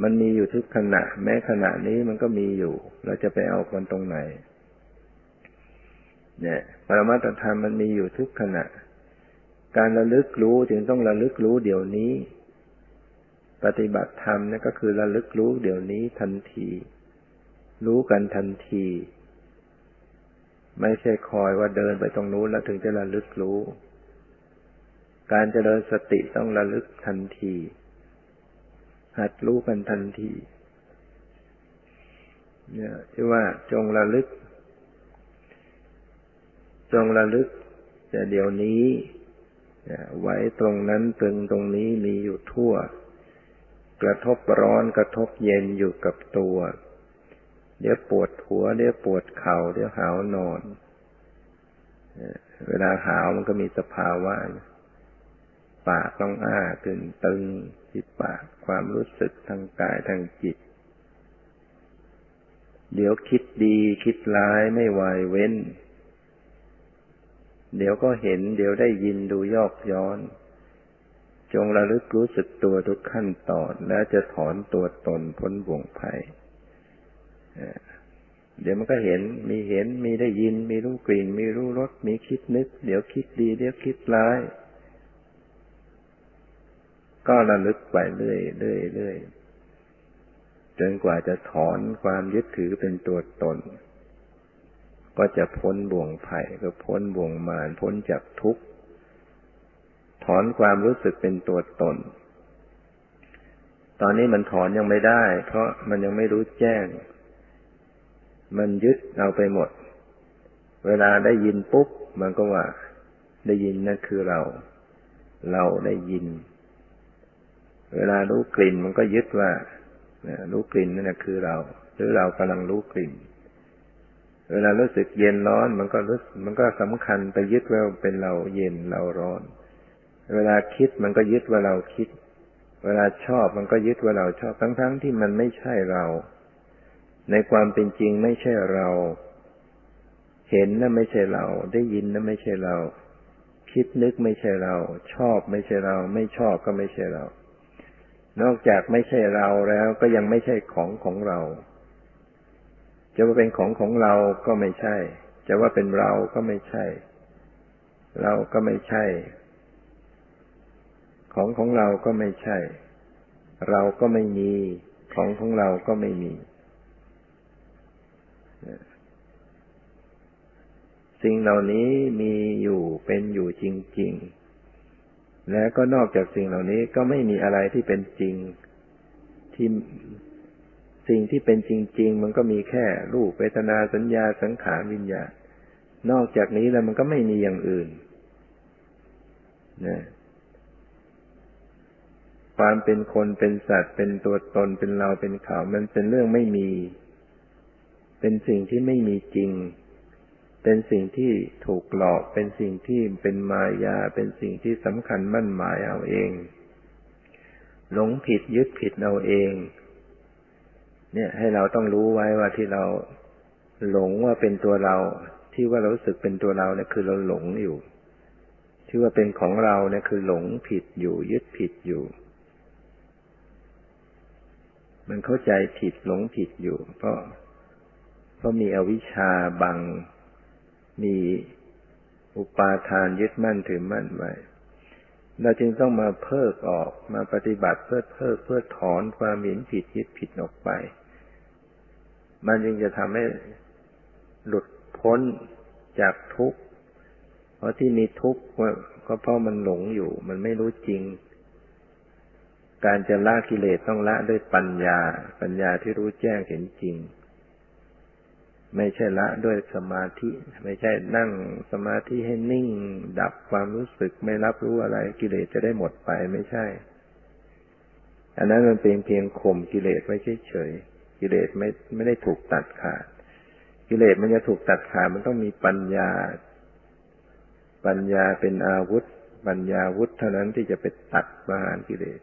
มันมีอยู่ทุกขณะ แม้ขณะนี้มันก็มีอยู่ เราจะไปเอาคนตรงไหน เนี่ย ปรมัตธรรมมันมีอยู่ทุกขณะ การระลึกรู้จึงต้องระลึกรู้เดี๋ยวนี้ ปฏิบัติธรรมนี่ก็คือระลึกรู้เดี๋ยวนี้ทันที รู้กันทันที ไม่ใช่คอยว่าเดินไปตรงนู้นแล้วถึงจะระลึกรู้ การเจริญสติต้องระลึกทันที หัดรู้กันทันที เนี่ยที่ว่าจงระลึก จงระลึกแต่เดี๋ยวนี้ไว้ตรงนั้นตึงตรงนี้มีอยู่ทั่ว กระทบร้อนกระทบเย็นอยู่กับตัว เดี๋ยวปวดหัว เดี๋ยวปวดเข่าเดี๋ยวหาวนอน เวลาหาวมันก็มีสภาวะปากต้องอ้าตึงตึงที่ปากความรู้สึกทางกายทางจิต เดี๋ยวคิดดีคิดร้ายไม่วายเว้น เดี๋ยวก็เห็น เดี๋ยวได้ยินดูยอกย้อน จงระลึกรู้สึกตัวทุกขั้นตอน แล้วจะถอนตัวตนพ้นบ่วงภัยเดี๋ยวมันก็เห็น มีเห็น มีได้ยิน มีรู้กลิ่น มีรู้รส มีคิดนึก เดี๋ยวคิดดี เดี๋ยวคิดร้าย ก็ระลึกไปเรื่อยเรื่อยเรื่อยจนกว่าจะถอนความยึดถือเป็นตัวตน ก็จะพ้นบ่วงภัยก็พ้นบ่วงมารพ้นจากทุกข์ ถอนความรู้สึกเป็นตัวตน ตอนนี้มันถอนยังไม่ได้ เพราะมันยังไม่รู้แจ้ง มันยึดเราไปหมด เวลาได้ยินปุ๊บ มันก็ว่า ได้ยินนั่นคือเรา เราได้ยิน เวลารู้กลิ่นมันก็ยึดว่ารู้กลิ่นนั่นคือเรา หรือเรากำลังรู้กลิ่น เวลารู้สึกเย็นร้อน มันก็รู้มันก็สำคัญไปยึดว่าเป็นเราเย็นเราร้อน เวลาคิดมันก็ยึดว่าเราคิด เวลาชอบมันก็ยึดว่าเราชอบทั้งๆทที่มันไม่ใช่เรา ในความเป็นจริงไม่ใช่เรา เห็นนั่นไม่ใช่เรา ได้ยินนั่นไม่ใช่เรา คิดนึกไม่ใช่เรา ชอบไม่ใช่เรา ไม่ชอบก็ไม่ใช่เรา นอกจากไม่ใช่เราแล้วก็ยังไม่ใช่ของของเรา จะว่าเป็นของของเราก็ไม่ใช่ จะว่าเป็นเราก็ไม่ใช่ เราก็ไม่ใช่ ของของเราก็ไม่ใช่ เราก็ไม่มี ของของเราก็ไม่มี สิ่งเหล่านี้มีอยู่เป็นอยู่จริง ๆ และก็นอกจากสิ่งเหล่านี้ก็ไม่มีอะไรที่เป็นจริง ที่สิ่งที่เป็นจริง ๆ มันก็มีแค่รูปเวทนาสัญญาสังขารวิญญาณนอกจากนี้แล้วมันก็ไม่มีอย่างอื่นนะ ความเป็นคนเป็นสัตว์ เป็นตัวตนเป็นเราเป็นเขา มันเป็นเรื่องไม่มี เป็นสิ่งที่ไม่มีจริง เป็นสิ่งที่ถูกหลอก เป็นสิ่งที่เป็นมายา เป็นสิ่งที่สำคัญมั่นหมายเอาเอง หลงผิดยึดผิดเอาเอง เนี่ย ให้เราต้องรู้ไว้ว่าที่เราหลงว่าเป็นตัวเรา ที่ว่าเรารู้สึกเป็นตัวเราเนี่ยคือเราหลงอยู่ที่ว่าเป็นของเราเนี่ยคือหลงผิดอยู่ยึดผิดอยู่ มันเข้าใจผิดหลงผิดอยู่ เพราะเพราะมีอวิชชาบัง มีอุปาทานยึดมั่นถือมั่นไว้เราจึงต้องมาเพิกออกมาปฏิบัติเพื่อเพิกเพื่อถอนความเห็นผิดยึดผิดออกไป มันจึงจะทำให้หลุดพ้นจากทุกข์ เพราะที่มีทุกข์ก็เพราะมันหลงอยู่ มันไม่รู้จริง การจะละกิเลสต้องละด้วยปัญญา ปัญญาที่รู้แจ้งเห็นจริง ไม่ใช่ละด้วยสมาธิ ไม่ใช่นั่งสมาธิให้นิ่ง ดับความรู้สึกไม่รับรู้อะไร กิเลสจะได้หมดไปไม่ใช่ อันนั้นมันเป็นเพียงข่มกิเลสไว้เฉยๆกิเลสไม่ไม่ได้ถูกตัดขาด กิเลสมันจะถูกตัดขาดมันต้องมีปัญญา ปัญญาเป็นอาวุธ ปัญญาวุธเท่านั้นที่จะไปตัดประหารกิเลส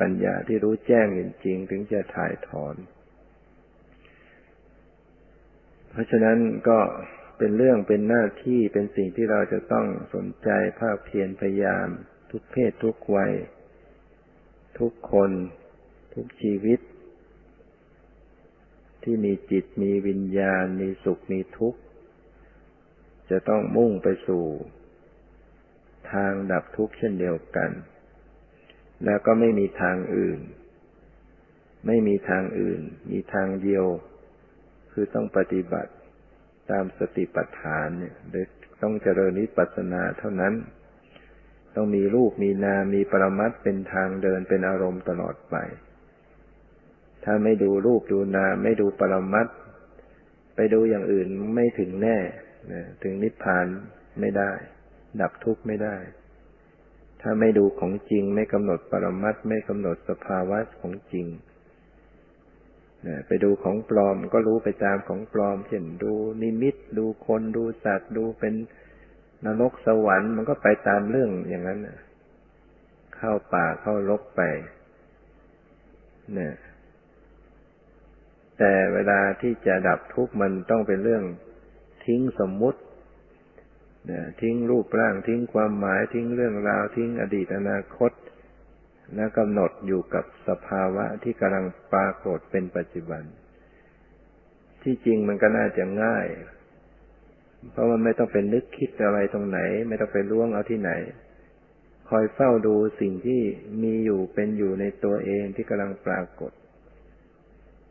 ปัญญาที่รู้แจ้งจริงๆถึงจะถ่ายถอน เพราะฉะนั้นก็เป็นเรื่องเป็นหน้าที่เป็นสิ่งที่เราจะต้องสนใจภาคเพียรพยายาม ทุกเพศทุกวัย ทุกคน ทุกชีวิต ที่มีจิตมีวิญญาณ มีสุขมีทุกข์ จะต้องมุ่งไปสู่ ทางดับทุกข์เช่นเดียวกัน แล้วก็ไม่มีทางอื่น ไม่มีทางอื่น มีทางเดียว คือต้องปฏิบัติตามสติปัฏฐานเนี่ยต้องเจริญนิพพานาเท่านั้น ต้องมีรูปมีนามมีปรมัตเป็นทางเดินเป็นอารมณ์ตลอดไป ถ้าไม่ดูรูปดูนามไม่ดูปรมัตไปดูอย่างอื่นไม่ถึงแน่ถึงนิพพานไม่ได้ ดับทุกข์ไม่ได้ ถ้าไม่ดูของจริง ไม่กำหนดปรมัตไม่กำหนดสภาวะของจริงไปดูของปลอมก็รู้ไปตามของปลอม เช่นดูนิมิต ดูคนดูสัตว์ ดูเป็นนรกสวรรค์มันก็ไปตามเรื่องอย่างนั้นเข้าป่าเข้าลกไปเนี่ยแต่เวลาที่จะดับทุกข์มันต้องเป็นเรื่องทิ้งสมมุติ ทิ้งรูปร่างทิ้งความหมายทิ้งเรื่องราวทิ้งอดีตอนาคต และกำหนดอยู่กับสภาวะที่กำลังปรากฏเป็นปัจจุบัน ที่จริงมันก็น่าจะง่าย เพราะมันไม่ต้องเป็นนึกคิดอะไรตรงไหน ไม่ต้องไปล่วงเอาที่ไหน คอยเฝ้าดูสิ่งที่มีอยู่เป็นอยู่ในตัวเองที่กำลังปรากฏ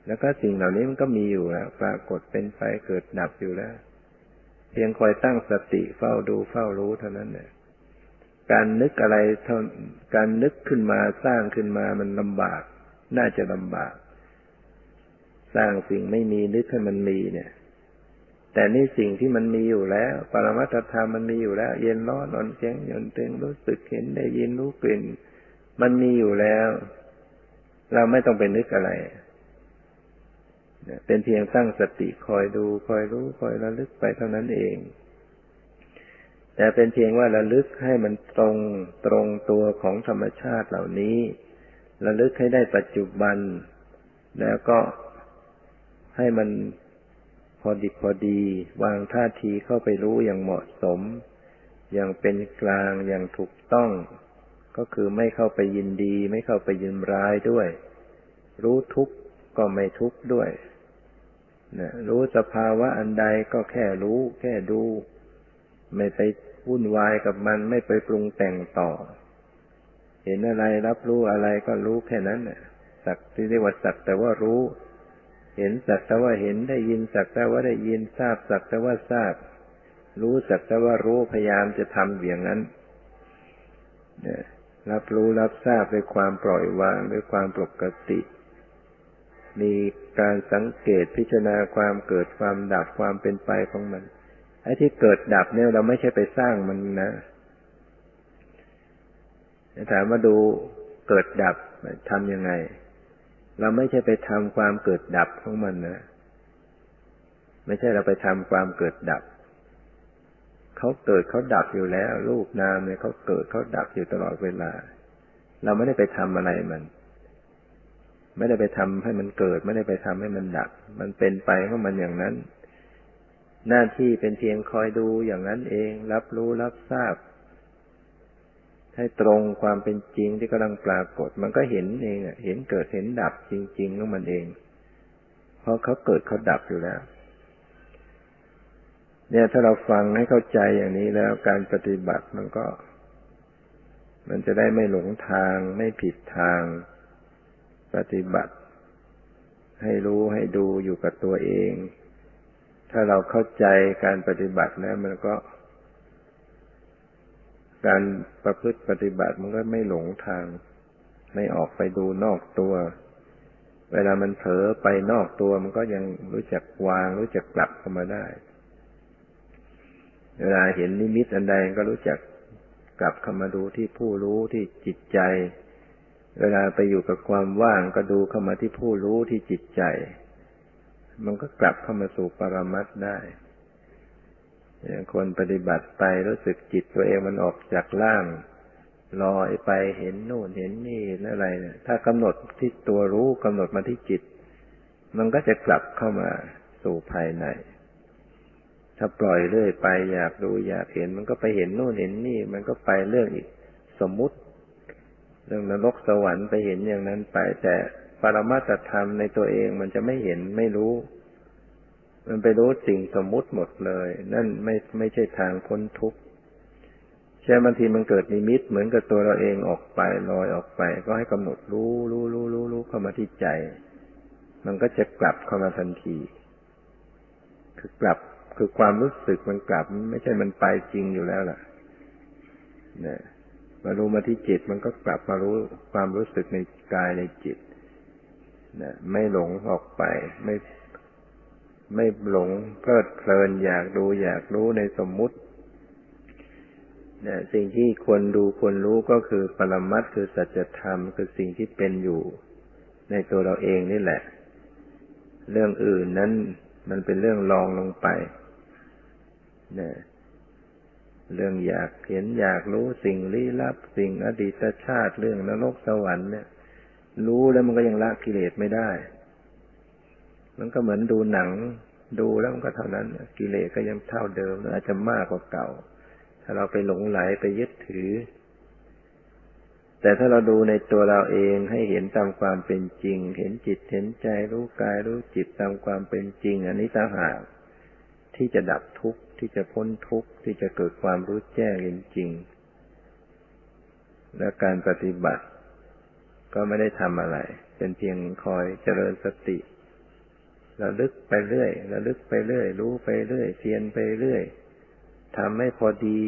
แล้วก็สิ่งเหล่านี้มันก็มีอยู่แล้วปรากฏเป็นไปเกิดดับอยู่แล้ว เพียงคอยตั้งสติเฝ้าดูเฝ้ารู้เท่านั้นเนี่ยการนึกอะไรเท่าการนึกขึ้นมาสร้างขึ้นมามันลำบาก น่าจะลำบาก สร้างสิ่งไม่มีนึกให้มันมีเนี่ย แต่นี่สิ่งที่มันมีอยู่แล้ว ปรมัตถธรรมมันมีอยู่แล้ว เย็นร้อนอ่อนแข็งหย่อนตึงรู้สึกเห็นได้ยินรู้กลิ่น มันมีอยู่แล้ว เราไม่ต้องไปนึกอะไร เป็นเพียงตั้งสติคอยดูคอยรู้คอยระลึกไปเท่านั้นเอง แต่เป็นเพียงว่าระลึกให้มันตรงตรงตัวของธรรมชาติเหล่านี้ ระลึกให้ได้ปัจจุบัน แล้วก็ให้มันพอดิบพอดี วางท่าทีเข้าไปรู้อย่างเหมาะสม อย่างเป็นกลางอย่างถูกต้อง ก็คือไม่เข้าไปยินดี ไม่เข้าไปยินร้ายด้วย รู้ทุกข์ก็ไม่ทุกข์ด้วย นะรู้สภาวะอันใดก็แค่รู้ แค่ดู ไม่ไปวุ่นวายกับมันไม่ไปปรุงแต่งต่อ เห็นอะไรรับรู้อะไรก็รู้แค่นั้นสักที่เรียกว่าสักแต่ว่ารู้ เห็นสักแต่ว่าเห็นได้ยินสักแต่ว่าได้ยินทราบสักแต่ว่าทราบ รู้สักแต่ว่ารู้พยายามจะทำอย่างนั้นรับรู้รับทราบด้วยความปล่อยวางด้วยความปกติ มี การสังเกตพิจารณาความเกิดความดับความเป็นไปของมัน ไอ้ที่เกิดดับเนี่ยเราไม่ใช่ไปสร้างมันนะถามมาดูเกิดดับทำยังไง เราไม่ใช่ไปทำความเกิดดับของมันนะ ไม่ใช่เราไปทำความเกิดดับ เขาเกิดเขาดับอยู่แล้ว รูปนามเนี่ยเขาเกิดเขาดับอยู่ตลอดเวลา เราไม่ได้ไปทำอะไรมัน ไม่ได้ไปทำให้มันเกิด ไม่ได้ไปทำให้มันดับ มันเป็นไปของมันอย่างนั้น หน้าที่เป็นเพียงคอยดูอย่างนั้นเอง รับรู้รับทราบ ให้ตรงความเป็นจริงที่กำลังปรากฏ มันก็เห็นเองเห็นเกิดเห็นดับจริงๆของมันเอง เพราะเขาเกิดเขาดับอยู่แล้ว เนี่ยถ้าเราฟังให้เข้าใจอย่างนี้แล้วการปฏิบัติมันก็ มันจะได้ไม่หลงทางไม่ผิดทาง ปฏิบัติ ให้รู้ให้ดูอยู่กับตัวเอง ถ้าเราเข้าใจการปฏิบัติแล้วมันก็ การประพฤติปฏิบัติมันก็ไม่หลงทาง ไม่ออกไปดูนอกตัว เวลามันเผลอไปนอกตัวมันก็ยังรู้จักวาง รู้จักกลับเข้ามาได้ เวลาเห็นนิมิตอันใดก็รู้จักกลับเข้ามาดูที่ผู้รู้ที่จิตใจ เวลาไปอยู่กับความว่างก็ดูเข้ามาที่ผู้รู้ที่จิตใจ มันก็กลับเข้ามาสู่ปรมัตได้อย่างคนปฏิบัติไปรู้สึกจิตตัวเองมันออกจากล่างลอยไปเห็นโน่นเห็นนี่อะไรเนี่ยถ้ากำหนดที่ตัวรู้กำหนดมาที่จิต มันก็จะกลับเข้ามาสู่ภายใน ถ้าปล่อยเรื่อยไปอยากดูอยากเห็น มันก็ไปเห็นโน่นเห็นนี่ มันก็ไปเรื่องอีก สมมุติ เรื่องนรกสวรรค์ไปเห็นอย่างนั้นไป แต่ปรมาตธรรมในตัวเองมันจะไม่เห็นไม่รู้ มันไปรู้สิ่งสมมุติหมดเลย นั่นไม่ไม่ใช่ทางพ้นทุกข์ใช่บางทีมันเกิดนิมิตเหมือนกับตัวเราเองออกไปลอยออกไป ก็ให้กำหนดรู้รู้รู้รู้รู้เข้ามาที่ใจ มันก็จะกลับเข้ามาทันที คือกลับคือความรู้สึกมันกลับ ไม่ใช่มันไปจริงอยู่แล้วล่ะเนี่ย มารู้มาที่จิตมันก็กลับมารู้ความรู้สึกในกายในจิตนะไม่หลงออกไป ไม่ไม่หลงเพลิดเพลินอยากดูอยากรู้ในสมมุตินะสิ่งที่ควรดูควรรู้ก็คือปรมัตคือสัจธรรมคือสิ่งที่เป็นอยู่ ในตัวเราเองนี่แหละ เรื่องอื่นนั้นมันเป็นเรื่องรองลงไปนะ เรื่องอยากเห็นอยากรู้สิ่งลี้ลับ สิ่งอดีตชาติเรื่องนรกสวรรค์เนี่ย รู้แล้วมันก็ยังละกิเลสไม่ได้ มันก็เหมือนดูหนัง ดูแล้วมันก็เท่านั้น กิเลสก็ยังเท่าเดิมอาจจะมากกว่าเก่า ถ้าเราไปหลงไหลไปยึดถือ แต่ถ้าเราดูในตัวเราเองให้เห็นตามความเป็นจริง เห็นจิตเห็นใจรู้กายรู้จิตตามความเป็นจริง อันนี้ต่างหากที่จะดับทุกข์ ที่จะพ้นทุกข์ที่จะเกิดความรู้แจ้งจริงๆและการปฏิบัติ ก็ไม่ได้ทำอะไร เป็นเพียงคอยเจริญสติระลึกไปเรื่อยระลึกไปเรื่อย รู้ไปเรื่อยเพียนไปเรื่อยทำให้พอดี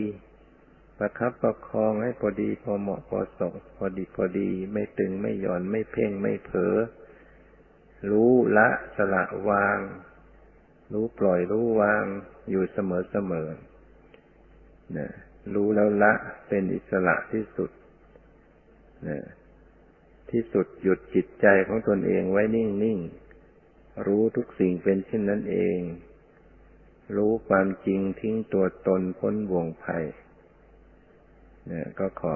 ประคับประคองให้พอดี พอเหมาะพอสมพอดีพอดี ไม่ตึงไม่หย่อนไม่เพ่งไม่เผลอรู้ละสละวาง รู้ปล่อยรู้วาง อยู่เสมอเสมอนะรู้แล้วละเป็นอิสระที่สุดนะที่สุดหยุดจิตใจของตนเองไว้นิ่งนิ่งรู้ทุกสิ่งเป็นเช่นนั้นเอง รู้ความจริงทิ้งตัวตนพ้นวงภัยเนี่ยก็ขอ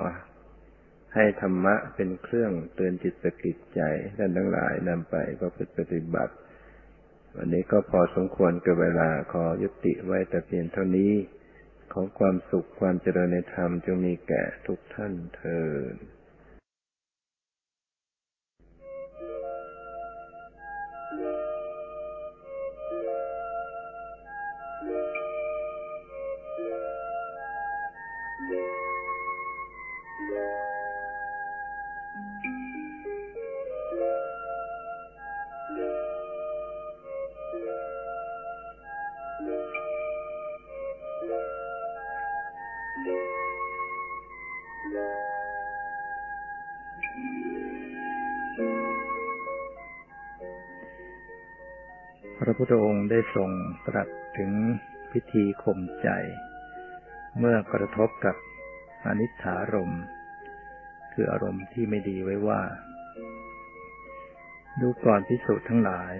ให้ธรรมะเป็นเครื่องเตือนจิตสกิดใจท่านทั้งหลายนำไปประก็ปฏิบัติ วันนี้ก็พอสมควรกับเวลาขอยุติไว้แต่เพียงเท่านี้ ขอความสุขความเจริญในธรรมจงมีแก่ทุกท่านเถิด ธีข่มใจ เมื่อกระทบกับอนิถารมคืออารมณ์ที่ไม่ดีไว้ว่า ดูก่อนพิสูจน์ทั้งหลาย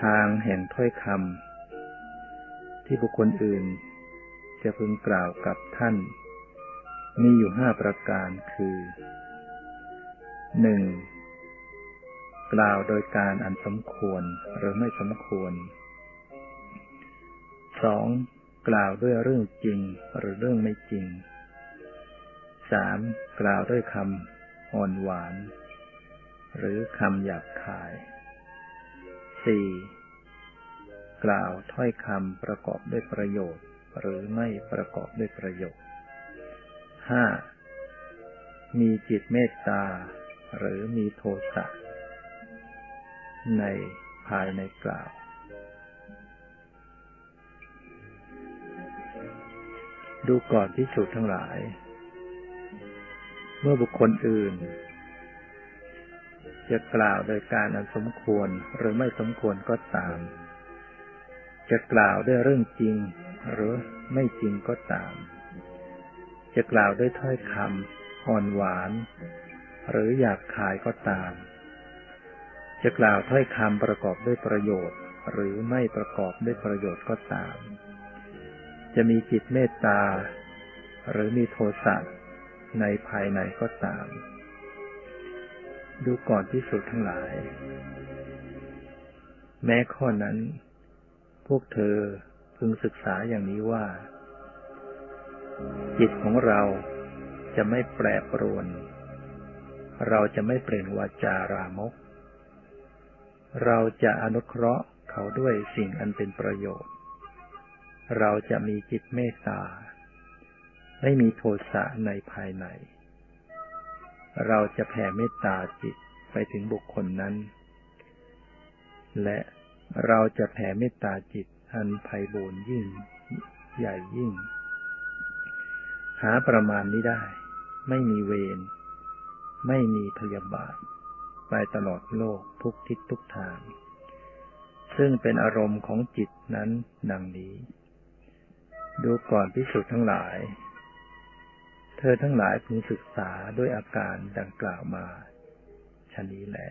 ทางแห่งถ้อยคำที่บุคคลอื่น จะพึงกล่าวกับท่าน มีอยู่ห้าประการคือหนึ่งกล่าวโดยการอันสมควรหรือไม่สมควร สองกล่าวด้วยเรื่องจริงหรือเรื่องไม่จริงสามกล่าวด้วยคำอ่อนหวาน หรือคำหยาบคายสี่กล่าวถ้อยคำประกอบด้วยประโยชน์ หรือไม่ประกอบด้วยประโยชน์ห้ามีจิตเมตตา หรือมีโทสะในภายในกล่าว ดูก่อนที่สุดทั้งหลาย เมื่อบุคคลอื่น จะกล่าวโดยการอันสมควรหรือไม่สมควรก็ตาม จะกล่าวด้วยเรื่องจริงหรือไม่จริงก็ตาม จะกล่าวด้วยถ้อยคำอ่อนหวาน หรือหยาบคายก็ตาม จะกล่าวถ้อยคำประกอบด้วยประโยชน์ หรือไม่ประกอบด้วยประโยชน์ก็ตาม จะมีจิตเมตตา หรือมีโทสะในภายในก็ตาม ดูก่อนที่สุดทั้งหลาย แม้ข้อนั้น พวกเธอพึงศึกษาอย่างนี้ว่า จิตของเราจะไม่แปรปรวน เราจะไม่เปลี่ยนวาจารามก เราจะอนุเคราะห์เขาด้วยสิ่งอันเป็นประโยชน์ เราจะมีจิตเมตตา ไม่มีโทสะในภายใน เราจะแผ่เมตตาจิตไปถึงบุคคลนั้น และเราจะแผ่เมตตาจิตอันไพ่บูรยิ่ง ใหญ่ยิ่ง หาประมาณนี้ได้ ไม่มีเวรไม่มีพยาบาท ไปตลอดโลกทุกทิศทุกทาง ซึ่งเป็นอารมณ์ของจิตนั้นดังนี้ ดูก่อนพิสูจน์ทั้งหลาย เธอทั้งหลายพึงศึกษาด้วยอาการดังกล่าวมาชนี้แหละ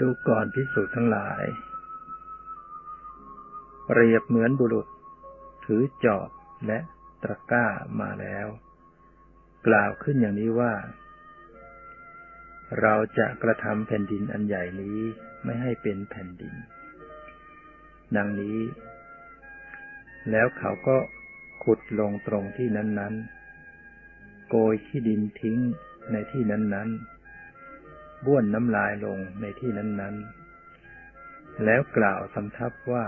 ดูก่อนพิสูจน์ทั้งหลาย เปรียบเหมือนบุรุษ ถือจอบและ ตะก้ามาแล้ว กล่าวขึ้นอย่างนี้ว่า เราจะกระทำแผ่นดินอันใหญ่นี้ไม่ให้เป็นแผ่นดิน ดังนี้ แล้วเขาก็ขุดลงตรงที่นั้น ๆ โกยขี้ดินทิ้งในที่นั้น ๆ บ้วนน้ำลายลงในที่นั้น ๆ แล้วกล่าวสำทับว่า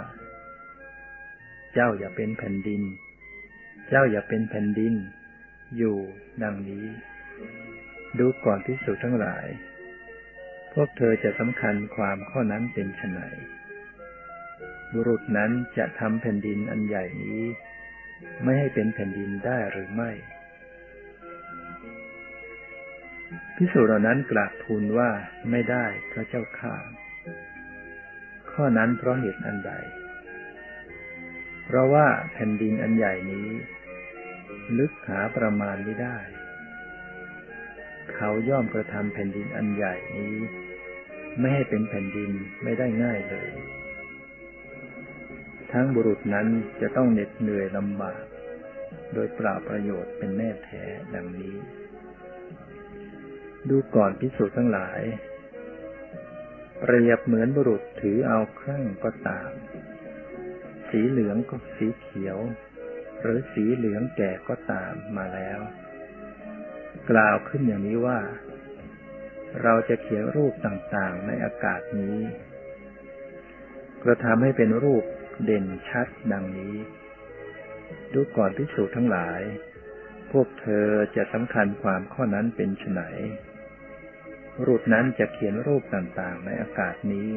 เจ้าอย่าเป็นแผ่นดิน เจ้าอย่าเป็นแผ่นดิน อยู่ดังนี้ ดูก่อนที่สุดทั้งหลาย พวกเธอจะสำคัญความข้อนั้นเป็นไฉนบุรุษนั้นจะทำแผ่นดินอันใหญ่นี้ ไม่ให้เป็นแผ่นดินได้หรือไม่พิสูจน์เหล่านั้นกราบทูลว่าไม่ได้พระเจ้าข้าข้อนั้นเพราะเหตุอันใด เพราะว่าแผ่นดินอันใหญ่นี้ ลึกหาประมาณไม่ได้ เขาย่อมกระทำแผ่นดินอันใหญ่นี้ ไม่ให้เป็นแผ่นดินไม่ได้ง่ายเลย ทั้งบุรุษนั้นจะต้องเหน็ดเหนื่อยลำบาก โดยปล่าประโยชน์เป็นแน่แท้ดังนี้ ดูก่อนพิสูจน์ทั้งหลาย เปรียบเหมือนบุรุษถือเอาเครื่องก็ตาม สีเหลืองก็สีเขียว หรือสีเหลืองแก่ก็ตามมาแล้ว กล่าวขึ้นอย่างนี้ว่า เราจะเขียนรูปต่างๆในอากาศนี้กระทำให้เป็นรูปเด่นชัดดังนี้ ดูก่อนพิสูจน์ทั้งหลาย พวกเธอจะสำคัญความข้อนั้นเป็นไฉนรูปนั้นจะเขียนรูปต่างๆในอากาศนี้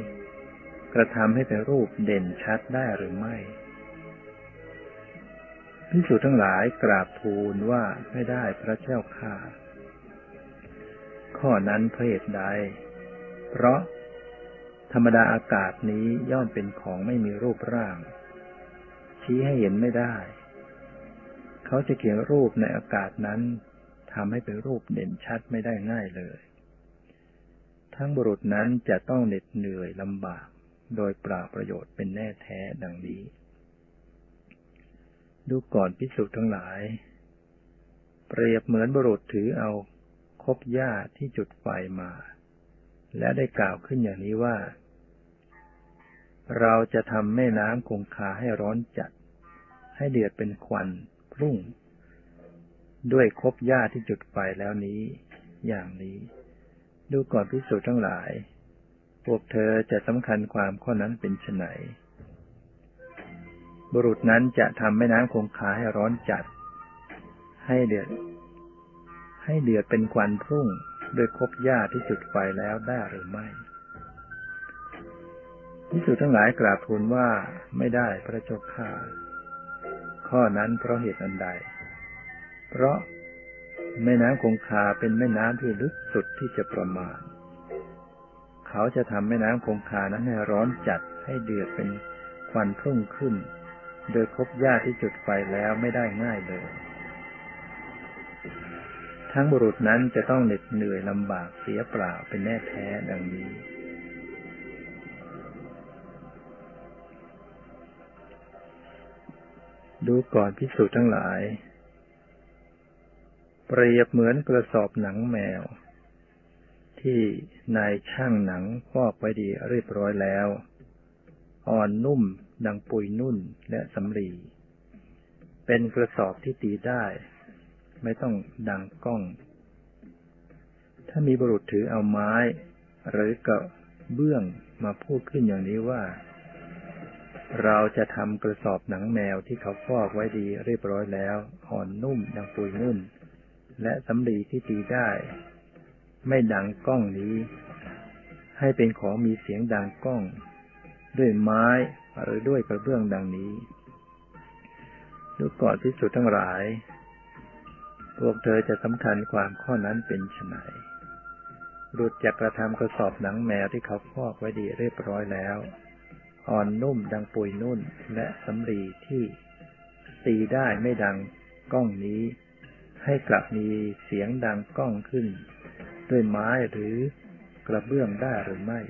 กระทำให้เป็นรูปเด่นชัดได้หรือไม่ พิสูจทั้งหลายกราบทูลว่าไม่ได้พระเจ้าค่าข้อนั้นเพเหตุใด เพราะธรรมดาอากาศนี้ย่อมเป็นของไม่มีรูปร่าง ชี้ให้เห็นไม่ได้ เขาจะเขียนรูปในอากาศนั้นทำให้เป็นรูปเด่นชัดไม่ได้ง่ายเลย ทั้งบุรุษนั้นจะต้องเหน็ดเหนื่อยลำบาก โดยปล่าประโยชน์เป็นแน่แท้ดังนี้ ดูก่อนพิสูจน์ทั้งหลาย เปรียบเหมือนบุรุษถือเอาคบหญ้าที่จุดไฟมา และได้กล่าวขึ้นอย่างนี้ว่า เราจะทำแม่น้ำคงคาให้ร้อนจัด ให้เดือดเป็นควันพุ่ง ด้วยคบหญ้าที่จุดไฟแล้วนี้ อย่างนี้ ดูก่อนพิสูจน์ทั้งหลาย พวกเธอจะสำคัญความข้อนั้นเป็นไฉน บุรุษนั้นจะทำแม่น้ำคงคาให้ร้อนจัด ให้เดือด ให้เดือดเป็นควันพุ่งโดยคบหญ้าที่จุดไฟแล้วได้หรือไม่พิสุทั้งหลายกราบทูลว่าไม่ได้พระเจ้าข้าข้อนั้นเพราะเหตุอันใด เพราะแม่น้ำคงคาเป็นแม่น้ำที่ลึกสุดที่จะประมาณ เขาจะทำแม่น้ำคงคานั้นให้ร้อนจัดให้เดือดเป็นควันพุ่งขึ้น โดยคบหญ้าที่จุดไฟแล้วไม่ได้ง่ายเลย ทั้งบุรุษนั้นจะต้องเหน็ดเหนื่อยลำบากเสียเปล่าเป็นแน่แท้ดังนี้ ดูก่อนพิสูจน์ทั้งหลาย เปรียบเหมือนกระสอบหนังแมว ที่นายช่างหนังฟอกไว้ดีเรียบร้อยแล้ว อ่อนนุ่ม ดังปุยนุ่นและสำลีเป็นกระสอบที่ตีได้ ไม่ต้องดังก้อง ถ้ามีบุรุษถือเอาไม้ หรือกระเบื้องมาพูดขึ้นอย่างนี้ว่า เราจะทำกระสอบหนังแมวที่เขาฟอกไว้ดีเรียบร้อยแล้ว อ่อนนุ่มดังปุยนุ่น และสำลีที่ตีได้ ไม่ดังก้องนี้ ให้เป็นของมีเสียงดังก้อง ด้วยไม้หรือด้วยกระเบื้องดังนี้ดูก่อนพิสุทั้งหลาย พวกเธอจะสำคัญความข้อนั้นเป็นไฉนรุดจากกระทำกระสอบหนังแมวที่เขาฟอกไว้ดีเรียบร้อยแล้ว อ่อนนุ่มดังปุยนุ่นและสำลีที่ตีได้ไม่ดังก้องนี้ ให้กลับมีเสียงดังก้องขึ้น ด้วยไม้หรือกระเบื้องได้หรือไม่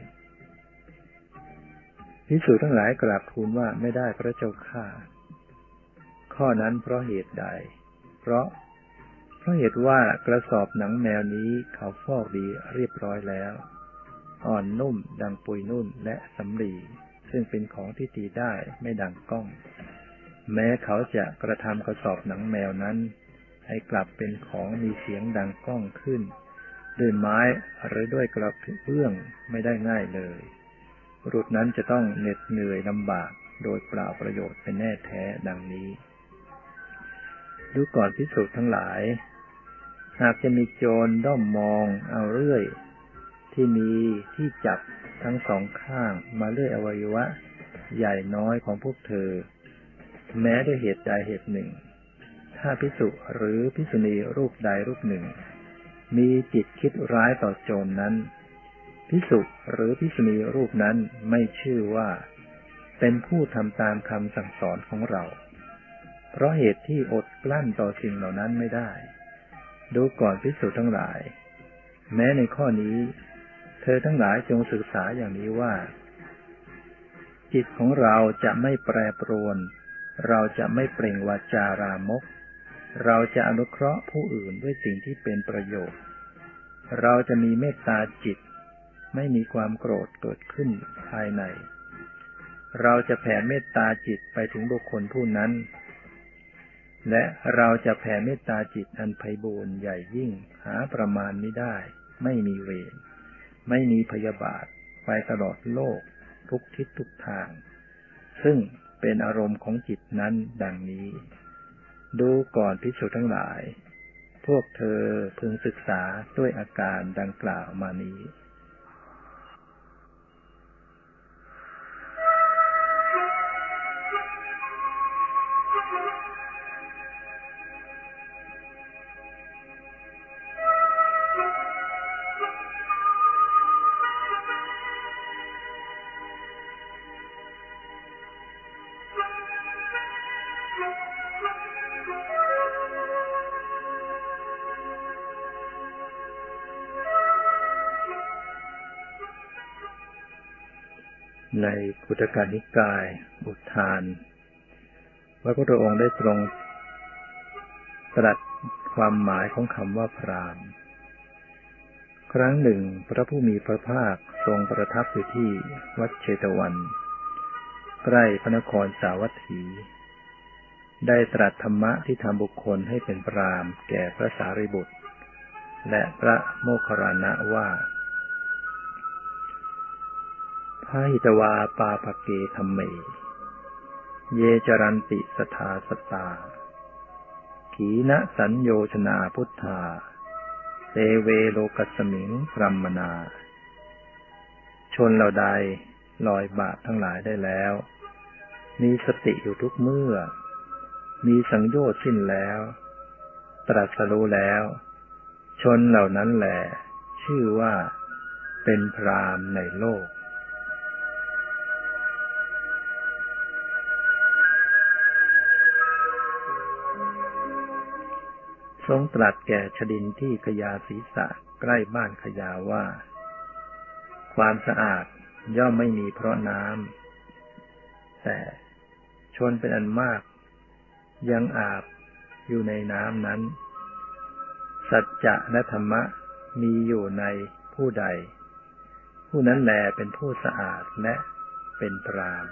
พิสูจทั้งหลายกราบทูลว่าไม่ได้พระเจ้าข้าข้อนั้นเพราะเหตุใด เพราะ เพราะเหตุว่ากระสอบหนังแมวนี้เขาฟอกดีเรียบร้อยแล้ว อ่อนนุ่มดังปุยนุ่นและสำลีซึ่งเป็นของที่ตีได้ไม่ดังก้อง แม้เขาจะกระทำกระสอบหนังแมวนั้น ให้กลับเป็นของมีเสียงดังก้องขึ้น ด้วยไม้หรือด้วยกระเบื้องไม่ได้ง่ายเลย รุดนั้นจะต้องเหน็ดเหนื่อยลำบากโดยเปล่าประโยชน์เป็นแน่แท้ดังนี้ ดูก่อนพิสูจน์ทั้งหลาย หากจะมีโจรด้อมมองเอาเรื่อย ที่มีที่จับทั้งสองข้างมาเลื่อยอวัยวะ ใหญ่น้อยของพวกเธอ แม้ด้วยเหตุใดเหตุหนึ่ง ถ้าพิสุหรือพิสุณีรูปใดรูปหนึ่ง มีจิตคิดร้ายต่อโจรนนั้น พิสุหรือพิสุณีรูปนั้นไม่ชื่อว่า เป็นผู้ทำตามคำสั่งสอนของเรา เพราะเหตุที่อดกลั้นต่อสิ่งเหล่านั้นไม่ได้ ดูก่อนพิสูจน์ทั้งหลาย แม้ในข้อนี้ เธอทั้งหลายจงศึกษาอย่างนี้ว่า จิตของเราจะไม่แปรปรวน เราจะไม่เปล่งวาจารามก เราจะอนุเคราะห์ผู้อื่นด้วยสิ่งที่เป็นประโยชน์ เราจะมีเมตตาจิต ไม่มีความโกรธเกิดขึ้นภายใน เราจะแผ่เมตตาจิตไปถึงบุคคลผู้นั้น และเราจะแผ่เมตตาจิตอันไพบูรณ์ใหญ่ยิ่งหาประมาณไม่ได้ ไม่มีเวรไม่มีพยาบาทไปตลอดโลก ทุกทิศทุกทาง ซึ่งเป็นอารมณ์ของจิตนั้นดังนี้ ดูก่อนพิสุทั้งหลาย พวกเธอพึงศึกษาด้วยอาการดังกล่าวมานี้ ในพุทธกานิกายบุทานพระพุทธองค์ได้ตรงตรัสความหมายของคำว่าพรามครั้งหนึ่ง พระผู้มีพระภาคทรงประทับอยู่ที่วัดเชตวัน ใกล้พระนครสาวัตถี ได้ตรัสธรรมะที่ทำบุคคลให้เป็นพรามแก่พระสารีบุตร และพระโมคคัลลานะว่า พาหิตวาปาปเกธรรมเม เยจรันติสทาสตา ขีณสัญโยชนาพุทธาเตเวโลกัสมิงพรัมมนา ชนเราใดลอยบาปทั้งหลายได้แล้ว มีสติอยู่ทุกเมื่อ มีสังโยชน์สิ้นแล้ว ตรัสรู้แล้ว ชนเหล่านั้นแหละชื่อว่าเป็นพรามในโลก รงตรัสแก่ชดินที่ขยาศีรษะใกล้บ้านขยาว่า ความสะอาดย่อมไม่มีเพราะน้ำแต่ชนเป็นอันมาก ยังอาบอยู่ในน้ำนั้น สัจจะและธรรมะมีอยู่ในผู้ใด ผู้นั้นแลเป็นผู้สะอาดและเป็นพราม